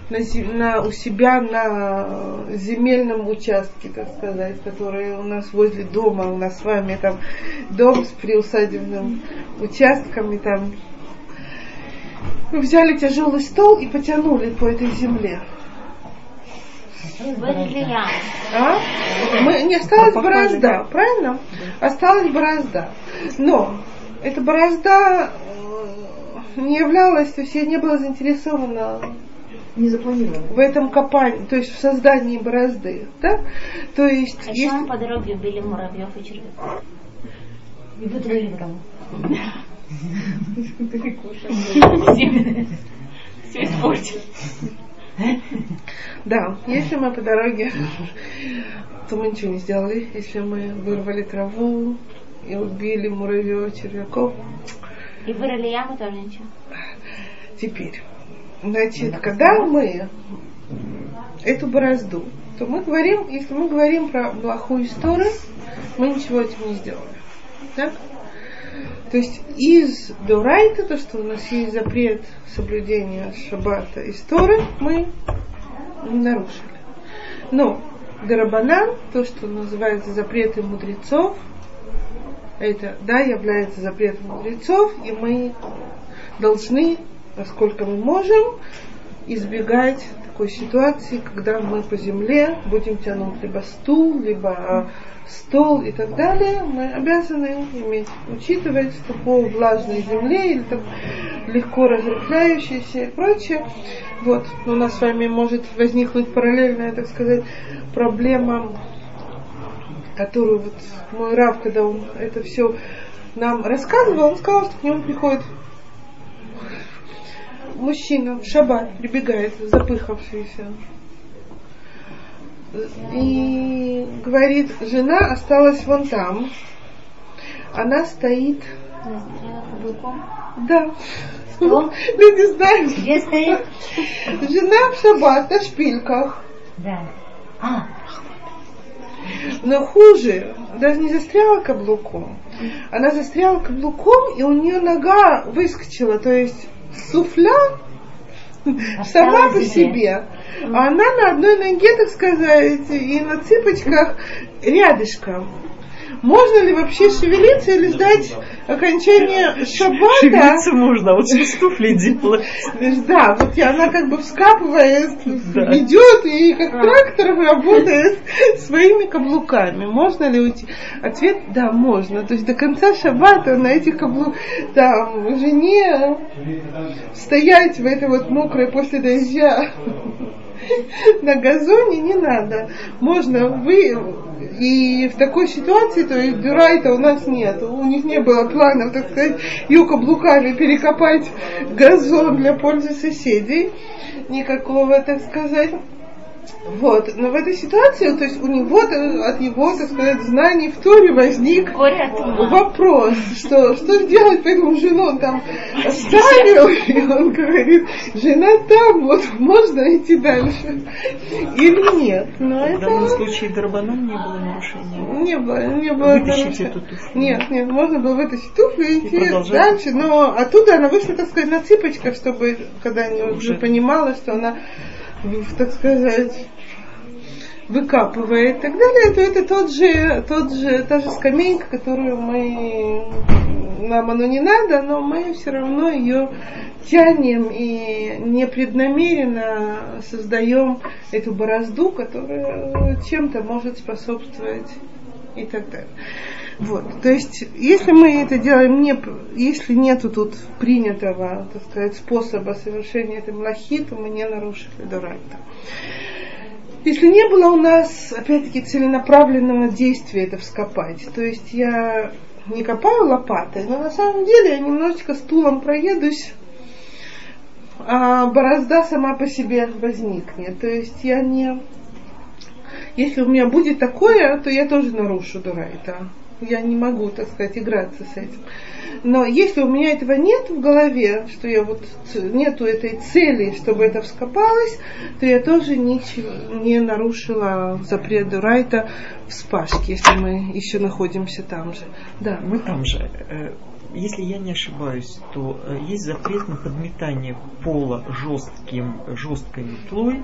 на, на, у себя на земельном участке, так сказать, который у нас возле дома, у нас с вами там дом с приусадебным участком, и там мы взяли тяжелый стол и потянули по этой земле. А? Мы, не осталась борозда, правильно? Осталась борозда. Но эта борозда э, не являлась, то есть я не была заинтересована не запланировано. В этом копании, то есть в создании борозды. Да? То есть, а есть... по дороге убили муравьев и червяков. И выдрали в Все испортили. Да, если мы по дороге, то мы ничего не сделали. Если мы вырвали траву и убили муравьев, червяков, И вырыли яму тоже ничего. Теперь, значит, когда мы эту борозду, то мы говорим, если мы говорим про плохую историю, мы ничего этим не сделали. Так? То есть из Дурайта, то, что у нас есть запрет соблюдения Шаббата и Торы, мы нарушили. Но Дарабанан, то, что называется запреты мудрецов, это, да, является запретом мудрецов, и мы должны, насколько мы можем, избегать такой ситуации, когда мы по земле будем тянуть либо стул, либо а, стол и так далее, мы обязаны иметь, учитывать, что по влажной земле или так легко разрыхляющейся и прочее. Вот, у нас с вами может возникнуть параллельная, так сказать, проблема, которую вот мой раб, когда он это все нам рассказывал, он сказал, что к нему приходит мужчина в шаббат, прибегает, запыхавшийся, и говорит, жена осталась вон там. Она стоит. Застряла каблуком. Да. Люди знают. Где стоит? Жена в шаббат на шпильках. Да. А, Но хуже, даже не застряла каблуком. Она застряла каблуком, и у нее нога выскочила. То есть суфля сама Осталась по себе. себе. А она на одной ноге, так сказать, и на цыпочках рядышком. Можно ли вообще шевелиться или ждать окончания шаббата? Шевелиться можно, а вот с туфли делать? Да, вот и она как бы вскапывает, Да. идет и как трактор работает своими каблуками. Можно ли уйти? Ответ – да, можно. То есть до конца шаббата на этих каблуках, там, жене стоять в этой вот мокрой после дождя на газоне не надо. Можно вы и в такой ситуации, то есть дюрайта у нас нет. У них не было планов, так сказать, ее каблуками перекопать газон для пользы соседей. Никакого, так сказать. Вот, но в этой ситуации, то есть у него, от его, так сказать, знаний в Торе возник вопрос, что, что сделать, поэтому жену он там оставил, и он говорит, жена там, вот можно идти дальше или нет. Но В данном это случае Дарбаном не было нарушения. не было, не было. Вытащить эту туфлю. Нет, нет, можно было вытащить туфлю и идти продолжать. дальше, но оттуда она вышла, так сказать, на цыпочках, чтобы, когда она уже понимала, что она, так сказать, выкапывает и так далее, то это тот же, тот же, та же скамейка, которую мы, нам оно не надо, но мы все равно ее тянем и непреднамеренно создаем эту борозду, которая чем-то может способствовать и так далее. Вот, то есть, если мы это делаем не, если нету тут принятого, так сказать, способа совершения этой млахи, то мы не нарушили дурайта. Если не было у нас, опять-таки, целенаправленного действия это вскопать, то есть я не копаю лопатой, но на самом деле я немножечко стулом проедусь, а борозда сама по себе возникнет. То есть я не... Если у меня будет такое, то я тоже нарушу дурайта. Я не могу, так сказать, играться с этим. Но если у меня этого нет в голове, что я вот нету этой цели, чтобы это вскопалось, то я тоже ничего не нарушила запрет Дурайта в спашке, если мы еще находимся там же. Да. Мы там же. э, Если я не ошибаюсь, то э, есть запрет на подметание пола жестким, жесткой метлой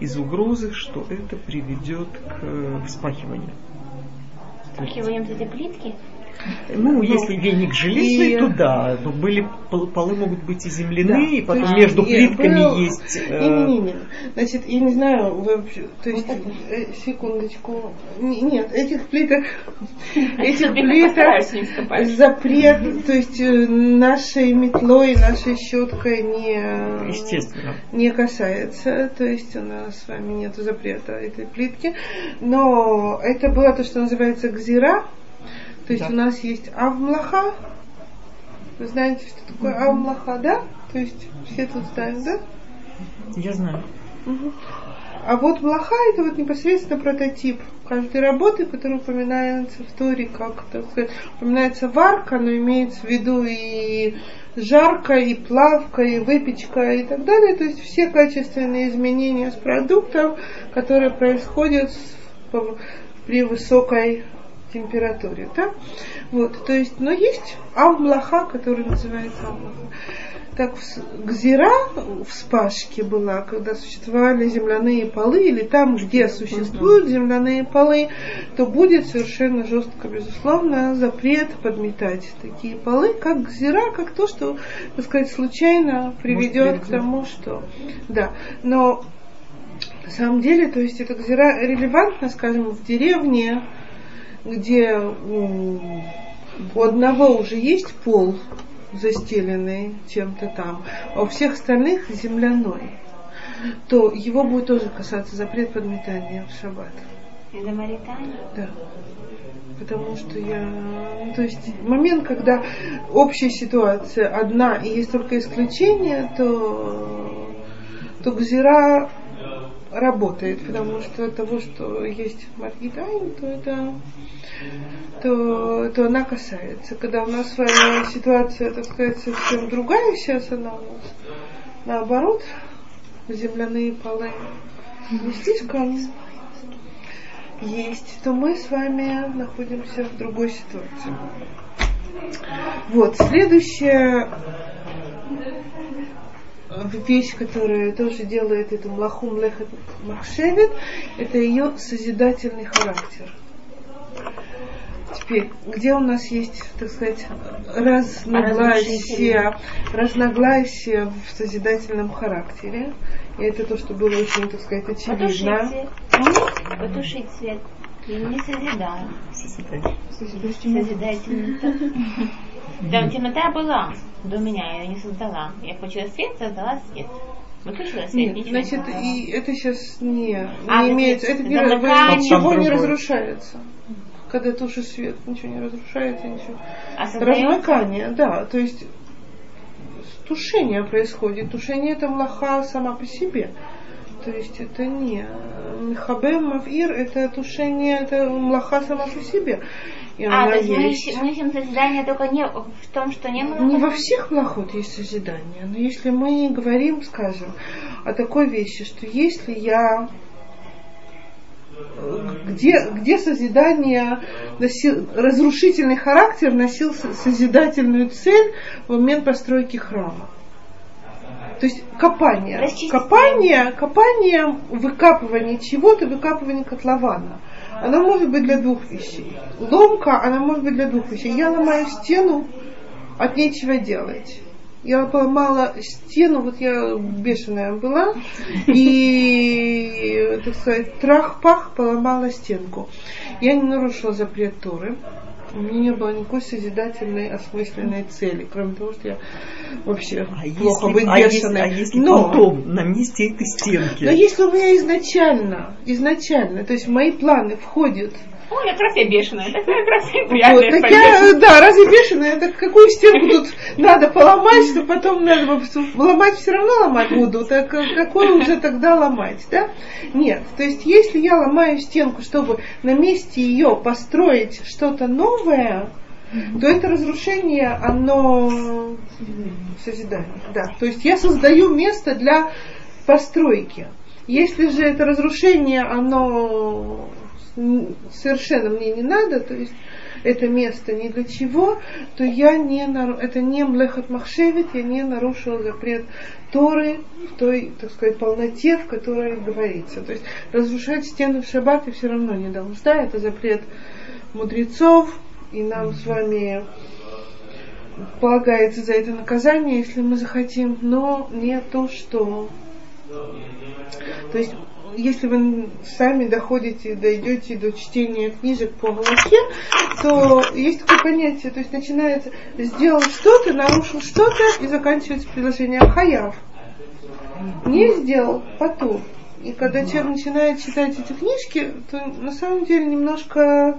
из угрозы, что это приведет к э, вспахиванию. Вспахиваем эти плитки. Ну, если веник железный, и- то да, но были пол- полы могут быть и земляные, Да, и потом то есть между и плитками был- есть. э, Не-не-не. Значит, я не знаю, вы вообще, то есть, э, секундочку. Не- Нет, этих плиток, этих плиток не запрет, то есть э, нашей метлой, нашей щеткой не, Естественно. не касается, то есть у нас с вами нет запрета этой плитки, но это было то, что называется гзира, то есть Да. у нас есть авмлаха, вы знаете, что такое авмлаха, да? То есть все тут знают, да? Я знаю. А вот блоха это вот непосредственно прототип каждой работы, которая упоминается в Торе, как так сказать, упоминается варка, но имеется в виду и жарка, и плавка, и выпечка и так далее. То есть все качественные изменения с продуктом, которые происходят при высокой температуре. Да? Вот, то есть, но есть авмлаха, который называется авмлаха как гзира в спашке была, когда существовали земляные полы, или там, где существуют земляные полы, то будет совершенно жестко, безусловно, запрет подметать такие полы, как гзира, как то, что, так сказать, случайно приведет к тому, что... Да, но на самом деле, то есть эта гзира релевантна, скажем, в деревне, где у одного уже есть пол, застеленный чем-то там, а у всех остальных земляной, то его будет тоже касаться запрет подметания в шаббат. Это Да. Потому что я... Ну, то есть момент, когда общая ситуация одна и есть только исключение, то, то Гзира работает, потому что того, что есть Маргидайн, то это то, то она касается. Когда у нас с вами ситуация, так сказать, совсем другая сейчас, она у нас наоборот, земляные полы не слишком есть, то мы с вами находимся в другой ситуации. Вот, следующая вещь, которая тоже делает эту млахум лехет махшевит, это ее созидательный характер. Теперь, где у нас есть, так сказать, разногласия, разногласия в созидательном характере, и это то, что было очень, так сказать, очевидно. Потушить, Потушить свет. И не созидаем. Созидательный. Да, темнота была до меня, я ее не создала. Я включила свет, создала свет. Выключила свет, Нет, значит, и это сейчас не, не а, имеет, это, это ничего не разрушается когда тушишь свет, ничего не разрушается, ничего. А Размыкание, да, то есть тушение происходит. Тушение это млаха сама по себе. То есть это не Михабем Мавир, это тушение, это млаха сама по себе. И а, то есть, есть... мы ищем созидание только не в том, что не млаха? Не во всех млахот есть созидание, но если мы говорим, скажем, о такой вещи, что если я где, где созидание носил, разрушительный характер носил созидательную цель в момент постройки храма. То есть копание. Копание, копание, выкапывание чего-то, выкапывание котлована. Оно может быть для двух вещей. Ломка, она может быть для двух вещей. Я ломаю стену, от нечего делать я поломала стену, вот я бешеная была, и, так сказать, трах-пах поломала стенку. Я не нарушила запрет Торы. У меня не было никакой созидательной, осмысленной цели, кроме того, что я вообще а плохо если, а. А если, а если но, потом на месте этой стенки? Но если у меня изначально, изначально, то есть в мои планы входит Ой, я трофей бешеная, такая приятная. Вот, так я, да, разве бешеная? Так какую стенку тут надо поломать, что потом надо ломать все равно ломать буду, так какую уже тогда ломать, да? Нет, то есть если я ломаю стенку, чтобы на месте ее построить что-то новое, то это разрушение, оно созидание, да. То есть я создаю место для постройки. Если же это разрушение, оно совершенно мне не надо, то есть это место ни для чего, то я не, это не млехат махшевит, я не нарушила запрет Торы в той, так сказать, полноте, в которой говорится. То есть разрушать стены в шаббат все равно не должна, это запрет мудрецов, и нам с вами полагается за это наказание, если мы захотим, но не то, что... То есть если вы сами доходите, дойдете до чтения книжек по Галахе, то есть такое понятие, то есть начинается сделал что-то, нарушил что-то и заканчивается предложением хаяв. Не сделал, потом. И когда человек начинает читать эти книжки, то на самом деле немножко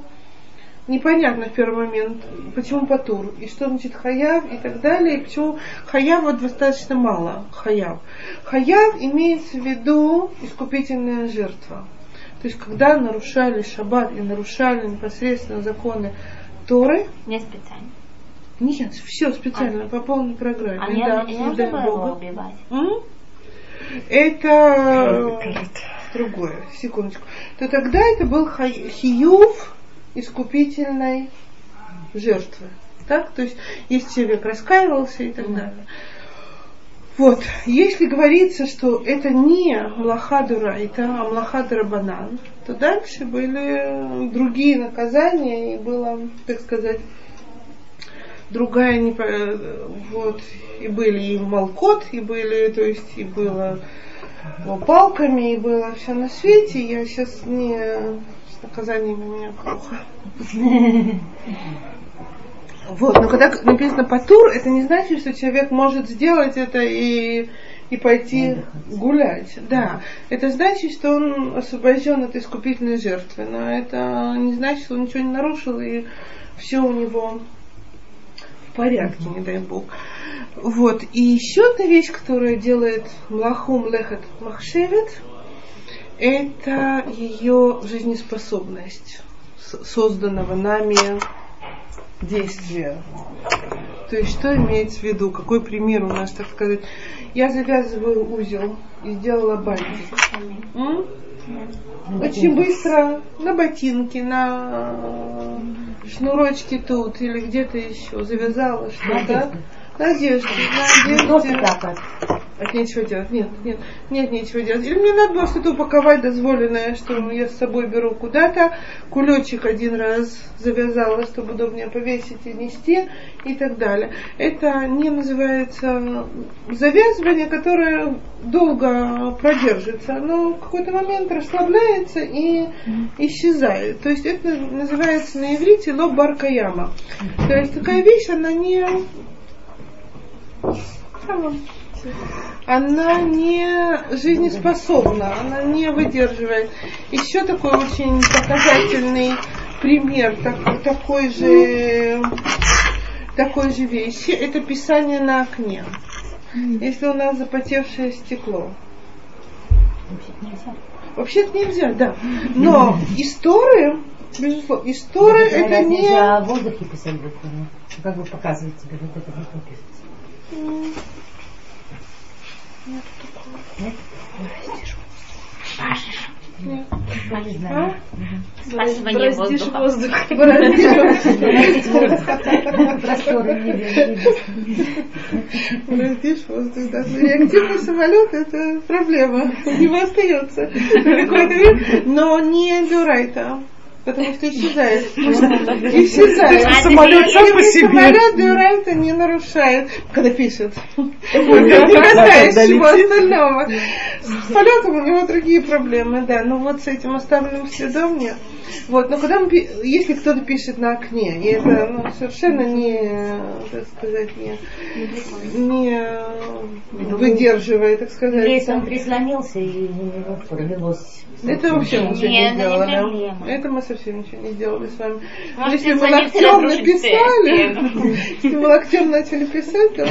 непонятно в первый момент, почему патур, и что значит хаяв и так далее, и почему хаява достаточно мало, хаяв. Хаяв имеется в виду искупительная жертва. То есть, когда нарушали шаббат и нарушали непосредственно законы Торы, Не специально. нет, все специально, А. по полной программе. А да, не не дай Бога. убивать. М? Это другое, секундочку. То тогда это был хай- хиюв искупительной жертвы. Так? То есть, если человек раскаивался и так далее. Вот, если говорится, что это не млаха дурайта, а млаха драбанан, то дальше были другие наказания, и было, так сказать, другая не вот и были и молкот, и были, то есть и было палками, и было все на свете. Я сейчас не с наказаниями у меня плохо. Вот, но когда написано патур, это не значит, что человек может сделать это и, и пойти гулять. Да, это значит, что он освобожден от искупительной жертвы, но это не значит, что он ничего не нарушил и все у него в порядке, не дай бог. Вот. И еще одна вещь, которая делает млахум лехет махшевет, это ее жизнеспособность созданного нами действия. То есть, что имеется в виду? Какой пример у нас, так сказать? Я завязываю узел и сделала бантик. М? Очень быстро на ботинке, на шнурочке тут или где-то еще завязала что-то. На одежде, От нечего делать. Нет, нет, нет нечего делать. Или мне надо было что-то упаковать дозволенное, что я с собой беру куда-то. Кулечек один раз завязала, чтобы удобнее повесить и нести и так далее. Это не называется завязывание, которое долго продержится. Оно в какой-то момент расслабляется и исчезает. То есть это называется на иврите лоб баркаяма. То есть такая вещь, она не она не жизнеспособна, она не выдерживает. Еще такой очень показательный пример так- такой же такой же вещи, это писание на окне. Если у нас запотевшее стекло. Вообще-то нельзя, да. Но истории, безусловно, истории это не... Нельзя в воздухе писать. Ну, Как бы показывать тебе вот это вот пишется. Нет. Я не знаю. Смачивание Бороздишь воздуха. воздух. Просторы. Бороздишь воздух, да. Но Реактивный самолет это проблема. У него остается но не дюрайта. Потому что исчезает. Исчезает. А, Самолет сам по себе. Самолет дюрайта не нарушает, когда пишет. Не касаясь всего остального. С полетом у него другие проблемы, да. Но вот с этим оставленным следом нет. Вот, но когда мы, если кто-то пишет на окне, и это ну, совершенно не, так сказать, не, не выдерживает, так сказать, Если он прислонился и у него порвалось. это вообще ничего Нет, не это не проблема. Это мы совсем ничего не сделали с вами. Может, если мы прислониться локтем написали, если мы локтем начали писать, то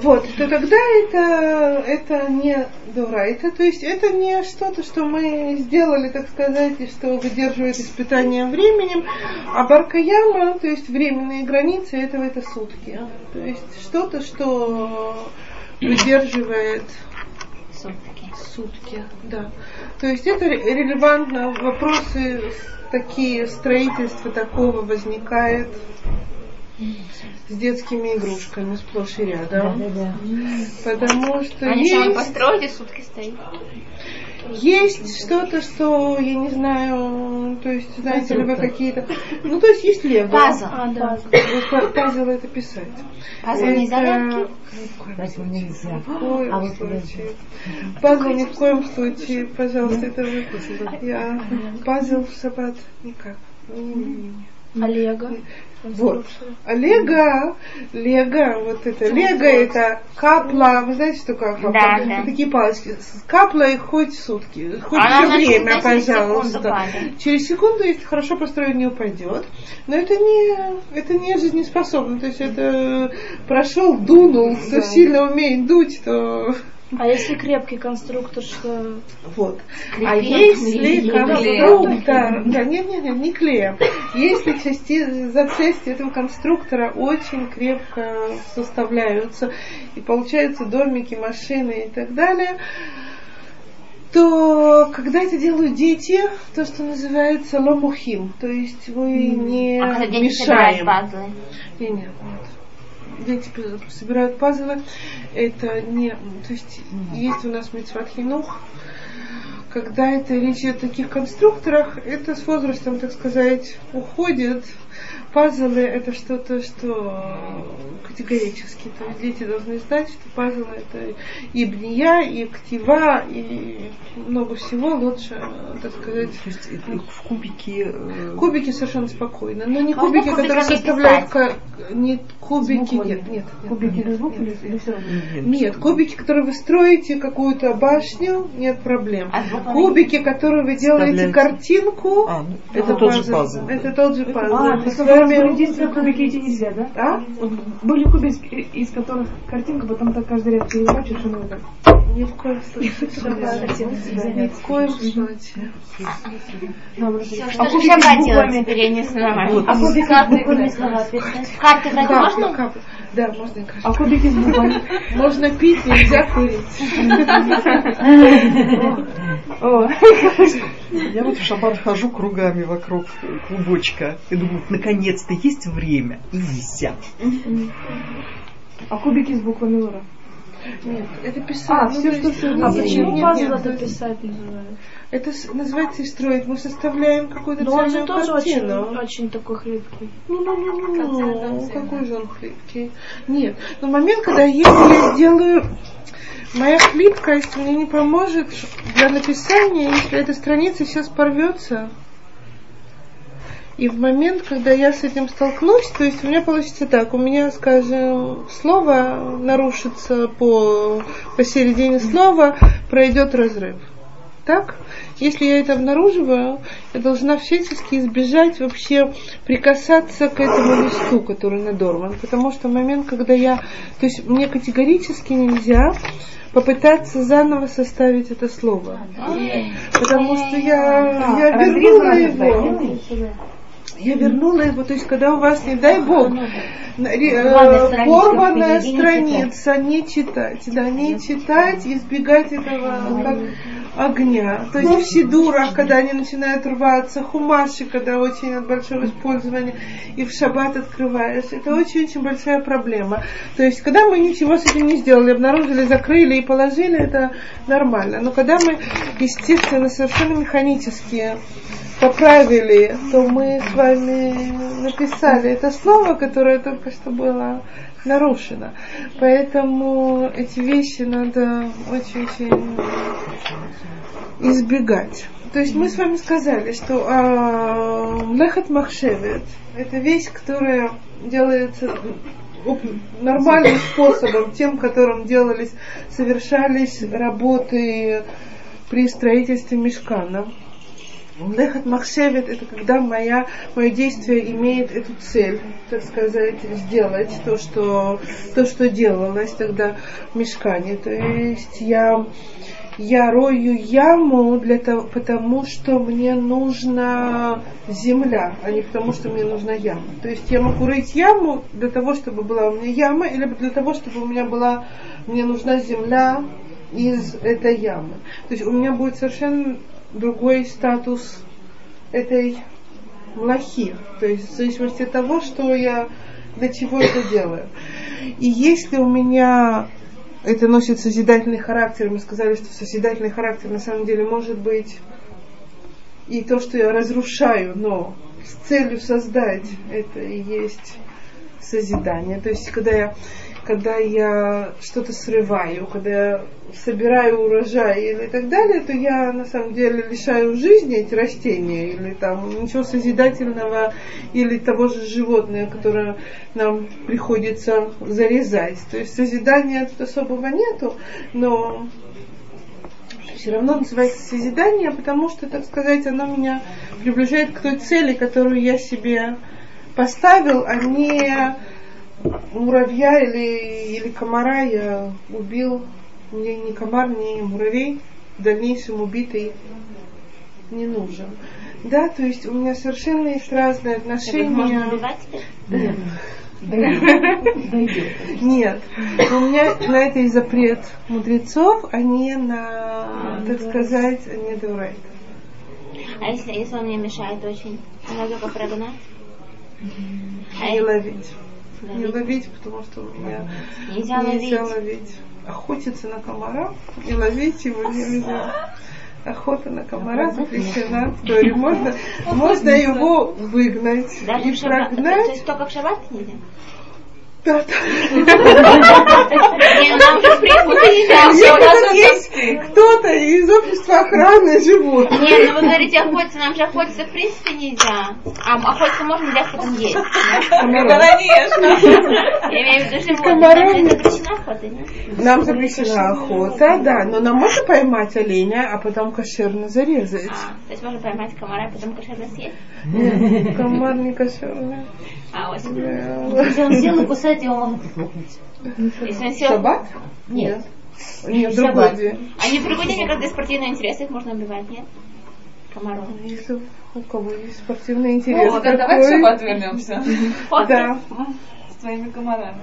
вот, то тогда это, это не дура, это, то есть это не что-то, что мы сделали, так сказать, и что выдерживает испытание временем, а баркаяма, то есть временные границы этого это сутки. То есть что-то, что выдерживает Сутки. сутки, да. То есть это ре- релевантно, вопросы такие, строительство такого возникает с детскими игрушками сплошь и рядом. Да-да-да. Потому что Они сами есть, построили, сутки стоит. Есть что-то, что, я не знаю, то есть, знаете ли вы Конструктор. какие-то... Ну, то есть есть лего. Пазл. П- Пазл это писать. Пазл не Это- зарядки. Поэтому нельзя. Ни А вот случае. Пазл ни в коем случае, пожалуйста, это вы. Я пазл в шаббат никак. Не, не, не, не. Олега. Вот. Лего, Лего, вот это, Лего это капла, вы знаете, что такое капла? Да, да. Такие палочки. С каплой хоть сутки, хоть Она все время, секунду пожалуйста. Через секунду, если хорошо построен, не упадет. Но это не, это не жизнеспособно. То есть это прошел, дунул, кто сильно умеет дуть, то А если крепкий конструктор, что... вот. Клей- А если клей- конструктор, да, нет, нет, нет, не клеем. Если части, запчасти этого конструктора очень крепко составляются, и получаются домики, машины и так далее, то когда это делают дети, то, что называется ломухим, то есть вы не А когда дети мешаем. пазлы? Не, нет, нет. Дети собирают пазлы. Это не... То есть есть у нас митцват хинух. Когда это речь идет о таких конструкторах, это с возрастом, так сказать, уходит. Пазлы это что-то, что категорически. То есть дети должны знать, что пазлы это и бния, и ктива, и много всего лучше, так сказать, То есть это в кубике... э, Кубики совершенно спокойно. Но не кубики, кубиками которые составляют... ка- Не кубики, нет, нет. нет, Кубики нет, без букв нет, или, все равно? нет, Нет, кубики, которые вы строите какую-то башню, нет проблем. А? Кубики, которые вы делаете картинку, А, ну, это тот же пазл. Это тот же пазл. А, Были действия кубики эти нельзя, да? А? Были кубики, из которых картинка, потом так каждый ряд переворачиваешь, и ну. Ни в коем случае. Ни в коем случае. Что А же кубики буквами? теперь, я не знаю. Вот. А кубики с буквами? Карты брать можно? Да, можно и. А кубики с буквами? Можно пить, нельзя курить. О, Я вот в шаббат хожу кругами вокруг клубочка и думаю, наконец-то есть время и нельзя. а кубики с буквами Лора? Нет, это писать. А, Ну, все, то что все. А почему пазл это писать называют? Это называется и строить. Мы составляем какую-то Но он же тоже очень, картину. очень такой хлипкий. Ну, ну, ну, ну, ну, какой же он хлипкий. Нет, но момент, когда если я сделаю моя хлипкость мне не поможет для написания, если эта страница сейчас порвется. И в момент, когда я с этим столкнусь, то есть у меня получится так, у меня, скажем, слово нарушится по посередине слова, пройдет разрыв. Так? Если я это обнаруживаю, я должна всячески избежать вообще прикасаться к этому листу, который надорван. Потому что в момент, когда я... То есть мне категорически нельзя попытаться заново составить это слово. Потому что я, я вернула его. Я вернула его, то есть когда у вас, не дай бог, ре- э, Порванная страница, не страница, не читать, да, не читать, избегать этого как огня. То есть в сидурах, когда они начинают рваться, хумаши, когда очень от большого использования, и в шаббат открываешь, это очень-очень большая проблема. То есть когда мы ничего с этим не сделали, обнаружили, закрыли и положили, это нормально. Но когда мы, естественно, совершенно механически поправили, то мы с вами написали это слово, которое только что было нарушено. Поэтому эти вещи надо очень-очень избегать. То есть мы с вами сказали, что э, лехат махшевет это вещь, которая делается нормальным способом, тем, которым делались, совершались работы при строительстве мешкана. Лехат махшевет это когда моя, мое действие имеет эту цель, так сказать, сделать то, что, то, что делалось тогда в мешкане. То есть я, я рою яму для того, потому что мне нужна земля, а не потому что мне нужна яма. То есть я могу рыть яму для того, чтобы была у меня яма, или для того, чтобы у меня была, мне нужна земля из этой ямы. То есть у меня будет совершенно другой статус этой млахи. То есть в зависимости от того, что я для чего это делаю. И если у меня это носит созидательный характер, мы сказали, что созидательный характер на самом деле может быть и то, что я разрушаю, но с целью создать это и есть созидания. То есть, когда я когда я что-то срываю, когда я собираю урожай или так далее, то я на самом деле лишаю жизни эти растения или там ничего созидательного или того же животного, которое нам приходится зарезать. То есть созидания тут особого нету, но все равно называется созидание, потому что, так сказать, оно меня приближает к той цели, которую я себе поставил, а не муравья или, или комара я убил. Мне ни комар, ни муравей в дальнейшем убитый не нужен. Да, то есть у меня совершенно есть разные отношения. Можно убивать? Нет. Нет. У меня на это и запрет мудрецов, а не на, так сказать, не дурайт. А если, если он мне мешает очень, надо только прогнать? Не если- ловить. Не ловить? потому что у меня Нельзя нельзя ловить. ловить. Охотиться на комара и ловить его нельзя. Охота на комара запрещена в Торе. Можно, можно его выгнать и шаббат. То, прогнать. есть только в шаббат нельзя? Да, да. Кто-то из общества охраны животных. Не, ну вы говорите охотиться, нам же охотиться в принципе нельзя. А охотиться можно, нельзя потом есть. Я имею в виду животных. Нет. запрещена охота, нет? Нам запрещена охота, да, но нам можно поймать оленя, а потом кошерно зарезать. То есть можно поймать комара, и потом кошерно съесть. Нет, комар не кошерный. А вот он сел и кусает, его можно прихлопнуть. если он сел... Шаббат? Нет. Нет, В другой день. А не в другой день, когда спортивные интересы их можно убивать, нет? Комаров. Если у кого есть спортивный интерес Вот, а давай в такой, шаббат вернемся да. с твоими комарами.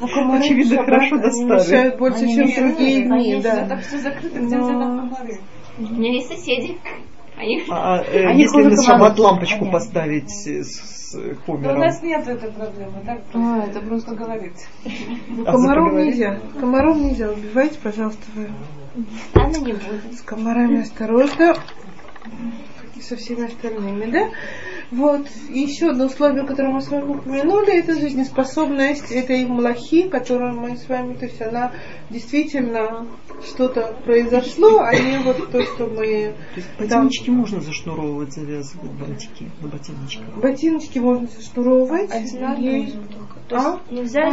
Ну, комары Очевидно, хорошо они достали. мешают больше, Они чем другие дни, да. Так все закрыто, где там комары? У меня есть соседи. Они... А э, Они если на шаббат лампочку Понятно. поставить с, с Но у нас нет этой проблемы, так А, это просто говорить. Ну, А комаров нельзя. Комаров нельзя. Убивайте, пожалуйста, вы. Ладно, не буду. С комарами осторожно. И со всеми остальными, да? Вот. И еще одно условие, которое мы с вами упомянули, это жизнеспособность этой млахи, которую мы с вами, то есть она действительно что-то произошло, а не вот то, что мы... То есть ботиночки можно зашнуровывать, завязывать бантики на ботиночках. Ботиночки можно зашнуровывать. Одинаково. Есть. То есть А? нельзя.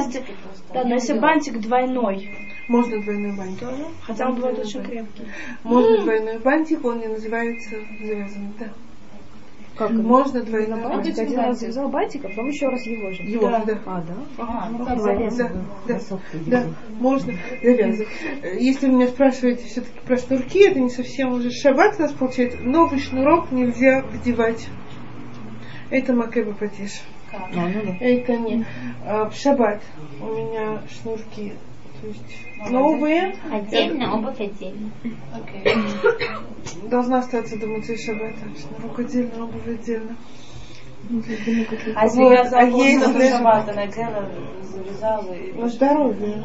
Да, но если бантик двойной, Можно двойной бантик. хотя он бывает очень крепкий. Можно двойной бантик, он не называется завязанным, да. Как? Можно двойной Бантик бантик. один раз завязал бантик, а потом еще раз его же. Его, да. А, да? Ага, ну Да, да, да, да, можно завязывать. Если вы меня спрашиваете все-таки про шнурки, это не совсем уже шаббат у нас получается. Новый шнурок нельзя вдевать. Это макеба. А, ну да. Это не. А, в шаббат у меня шнурки новые. Отдельно, обувь отдельно. Должна остаться до муцей шаббата. Шнурок отдельно, обувь отдельно. А если Вот, я а забыла если- до шаббата надела, завязала и... На здоровье.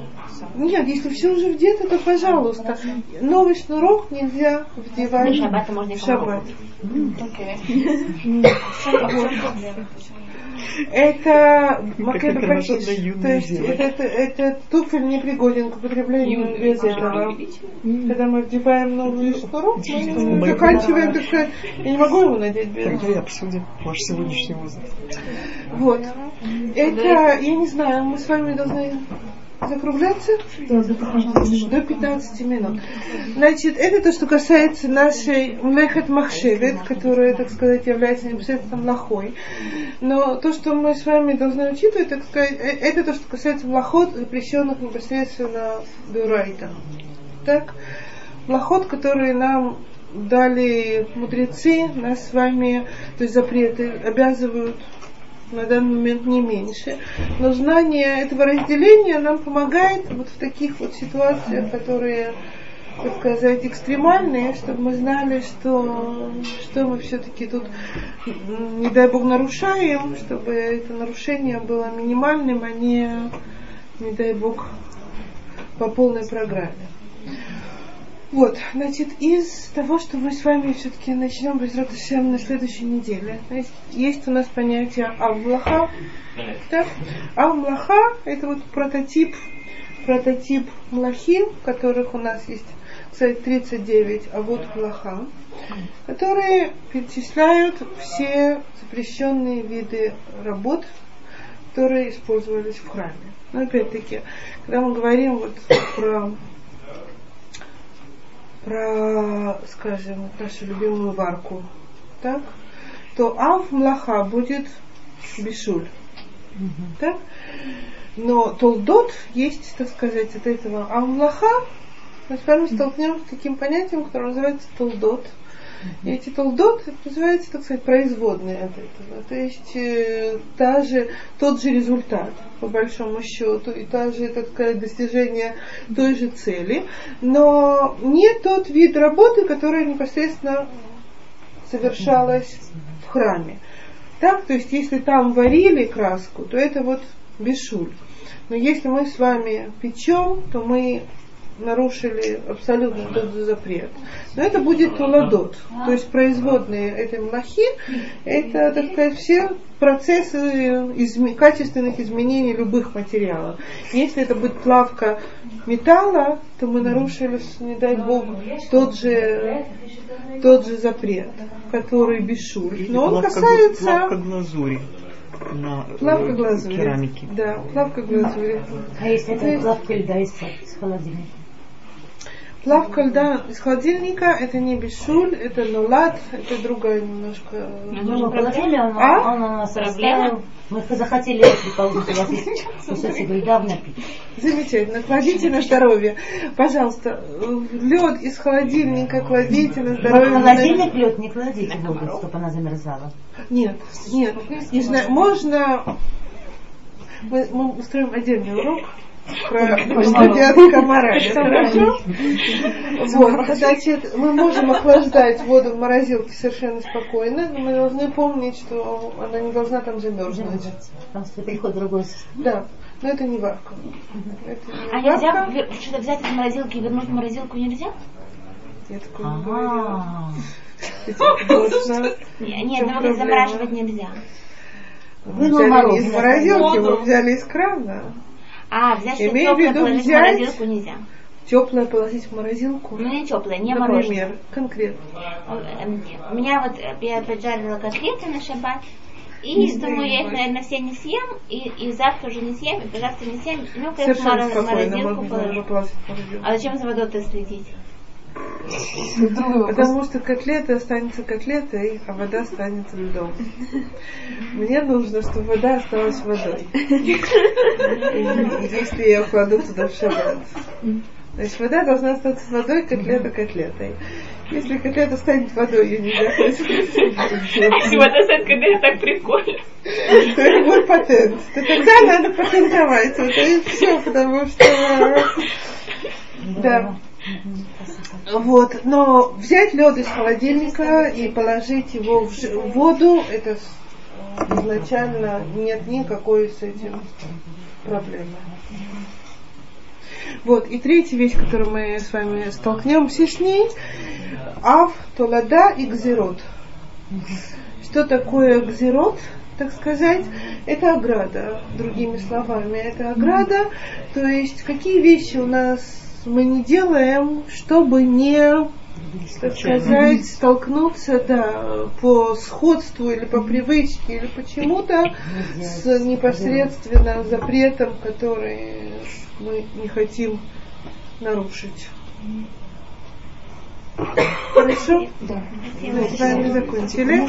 Нет, если все уже вдето, то пожалуйста. Новый шнурок нельзя вдевать На шаббат можно и в шаббат. Окей. Это Это, это, это туфель не пригоден к употреблению без этого. Когда мы вдеваем новый шнурок, мы заканчиваем, так сказать, я не могу его надеть без. Тогда и обсудим ваш сегодняшний возраст. Вот. Это, я не знаю, мы с вами должны закругляться до 15 минут. Значит, это то, что касается нашей млехет махшевет, которая, так сказать, является непосредственно млахой. Но то, что мы с вами должны учитывать, так сказать, э, это то, что касается млахот, запрещенных непосредственно Дурайта. Так? Млахот, которые нам дали мудрецы, нас с вами, то есть запреты, обязывают на данный момент не меньше. Но знание этого разделения нам помогает вот в таких вот ситуациях, которые, так сказать, экстремальные, чтобы мы знали, что, что мы все-таки тут, не дай бог, нарушаем, чтобы это нарушение было минимальным, а не, не дай бог, по полной программе. Вот, значит, из того, что мы с вами все-таки начнем без Раташем на следующей неделе. Есть, есть у нас понятие Авлаха. Так? Авлаха – это вот прототип, прототип Млахи, которых у нас есть, кстати, 39, а вот Млаха, которые перечисляют все запрещенные виды работ, которые использовались в храме. Но опять-таки, когда мы говорим вот про про, скажем, нашу любимую варку, так, то ав млаха будет бишуль. Так? Но толдот есть, так сказать, от этого ав млаха. Мы с вами столкнемся с таким понятием, которое называется толдот. И эти толдот называется, так сказать, производные от этого. То есть э, та же, тот же результат, по большому счету, и та же, так сказать, достижение той же цели, но не тот вид работы, которая непосредственно совершалась в храме. Так, то есть если там варили краску, то это вот бешуль. Но если мы с вами печем, то мы нарушили абсолютно тот же запрет. Но это будет туладот, то есть производные этой млахи, это, так сказать, все процессы изме- качественных изменений любых материалов. Если это будет плавка металла, то мы нарушили, не дай бог, тот же, тот же запрет, который бешуль. Но он касается... Плавка глазури на э, Плавка глазури. керамике. Да, плавка глазури. А если То это плавка льда из, из холодильника? Плавка льда из холодильника это не бешуль, это нулат, это другая немножко. Ну, мы положили, он, А? он у нас растаял. Мы захотели, предположим, у вас есть кусочек льда в напитке. Замечательно. Кладите на здоровье. Пожалуйста, лед из холодильника кладите на В здоровье. холодильник лед не кладите чтобы она замерзала. Нет, нет. Не знаю, можно... Мы, мы устроим отдельный урок морали. Хорошо? Вот, значит, мы можем охлаждать воду в морозилке совершенно спокойно, но мы должны помнить, что она не должна там замерзнуть. Потому что приходит другой. Да, но это не варка. Это не А нельзя варка. ве- что-то взять из морозилки и вернуть в морозилку нельзя? Я такое не говорила. Нет, но проблема? замораживать нельзя. Мы Вынул взяли из морозилки, мы взяли из крана. А, взять что Имею в теплое виду положить в взять- морозилку нельзя. Теплое положить в морозилку. Ну не теплое, не мороженое. Например, конкретно. Эм, У меня вот э, я поджарила котлеты на шаббат. И думаю, я их, наверное, все не съем, и, и завтра уже не съем, и пожалуйста не съем. В мороз- спокойно морозилку положу. в. А зачем за водой-то следить? Потому что котлета останется котлетой, а вода останется льдом. Мне нужно, чтобы вода осталась водой. Если я кладу туда в шаббат. Значит, вода должна остаться водой, котлета котлетой. Если котлета станет водой, ее нельзя Если вода станет котлетой, так прикольно. то это будет патент. То тогда надо патентовать. Вот и все, потому что... Да. Вот, но взять лед из холодильника и положить его в воду, это изначально нет никакой с этим проблемы. Вот, и третья вещь, которую мы с вами столкнемся с ней, ав, толада и гзерот. Что такое гзерот, так сказать? Это ограда, другими словами. Это ограда, то есть какие вещи у нас мы не делаем, чтобы не так сказать, столкнуться да, по сходству или по привычке или почему-то с непосредственно запретом, который мы не хотим нарушить. Хорошо? Да. Мы с вами закончили.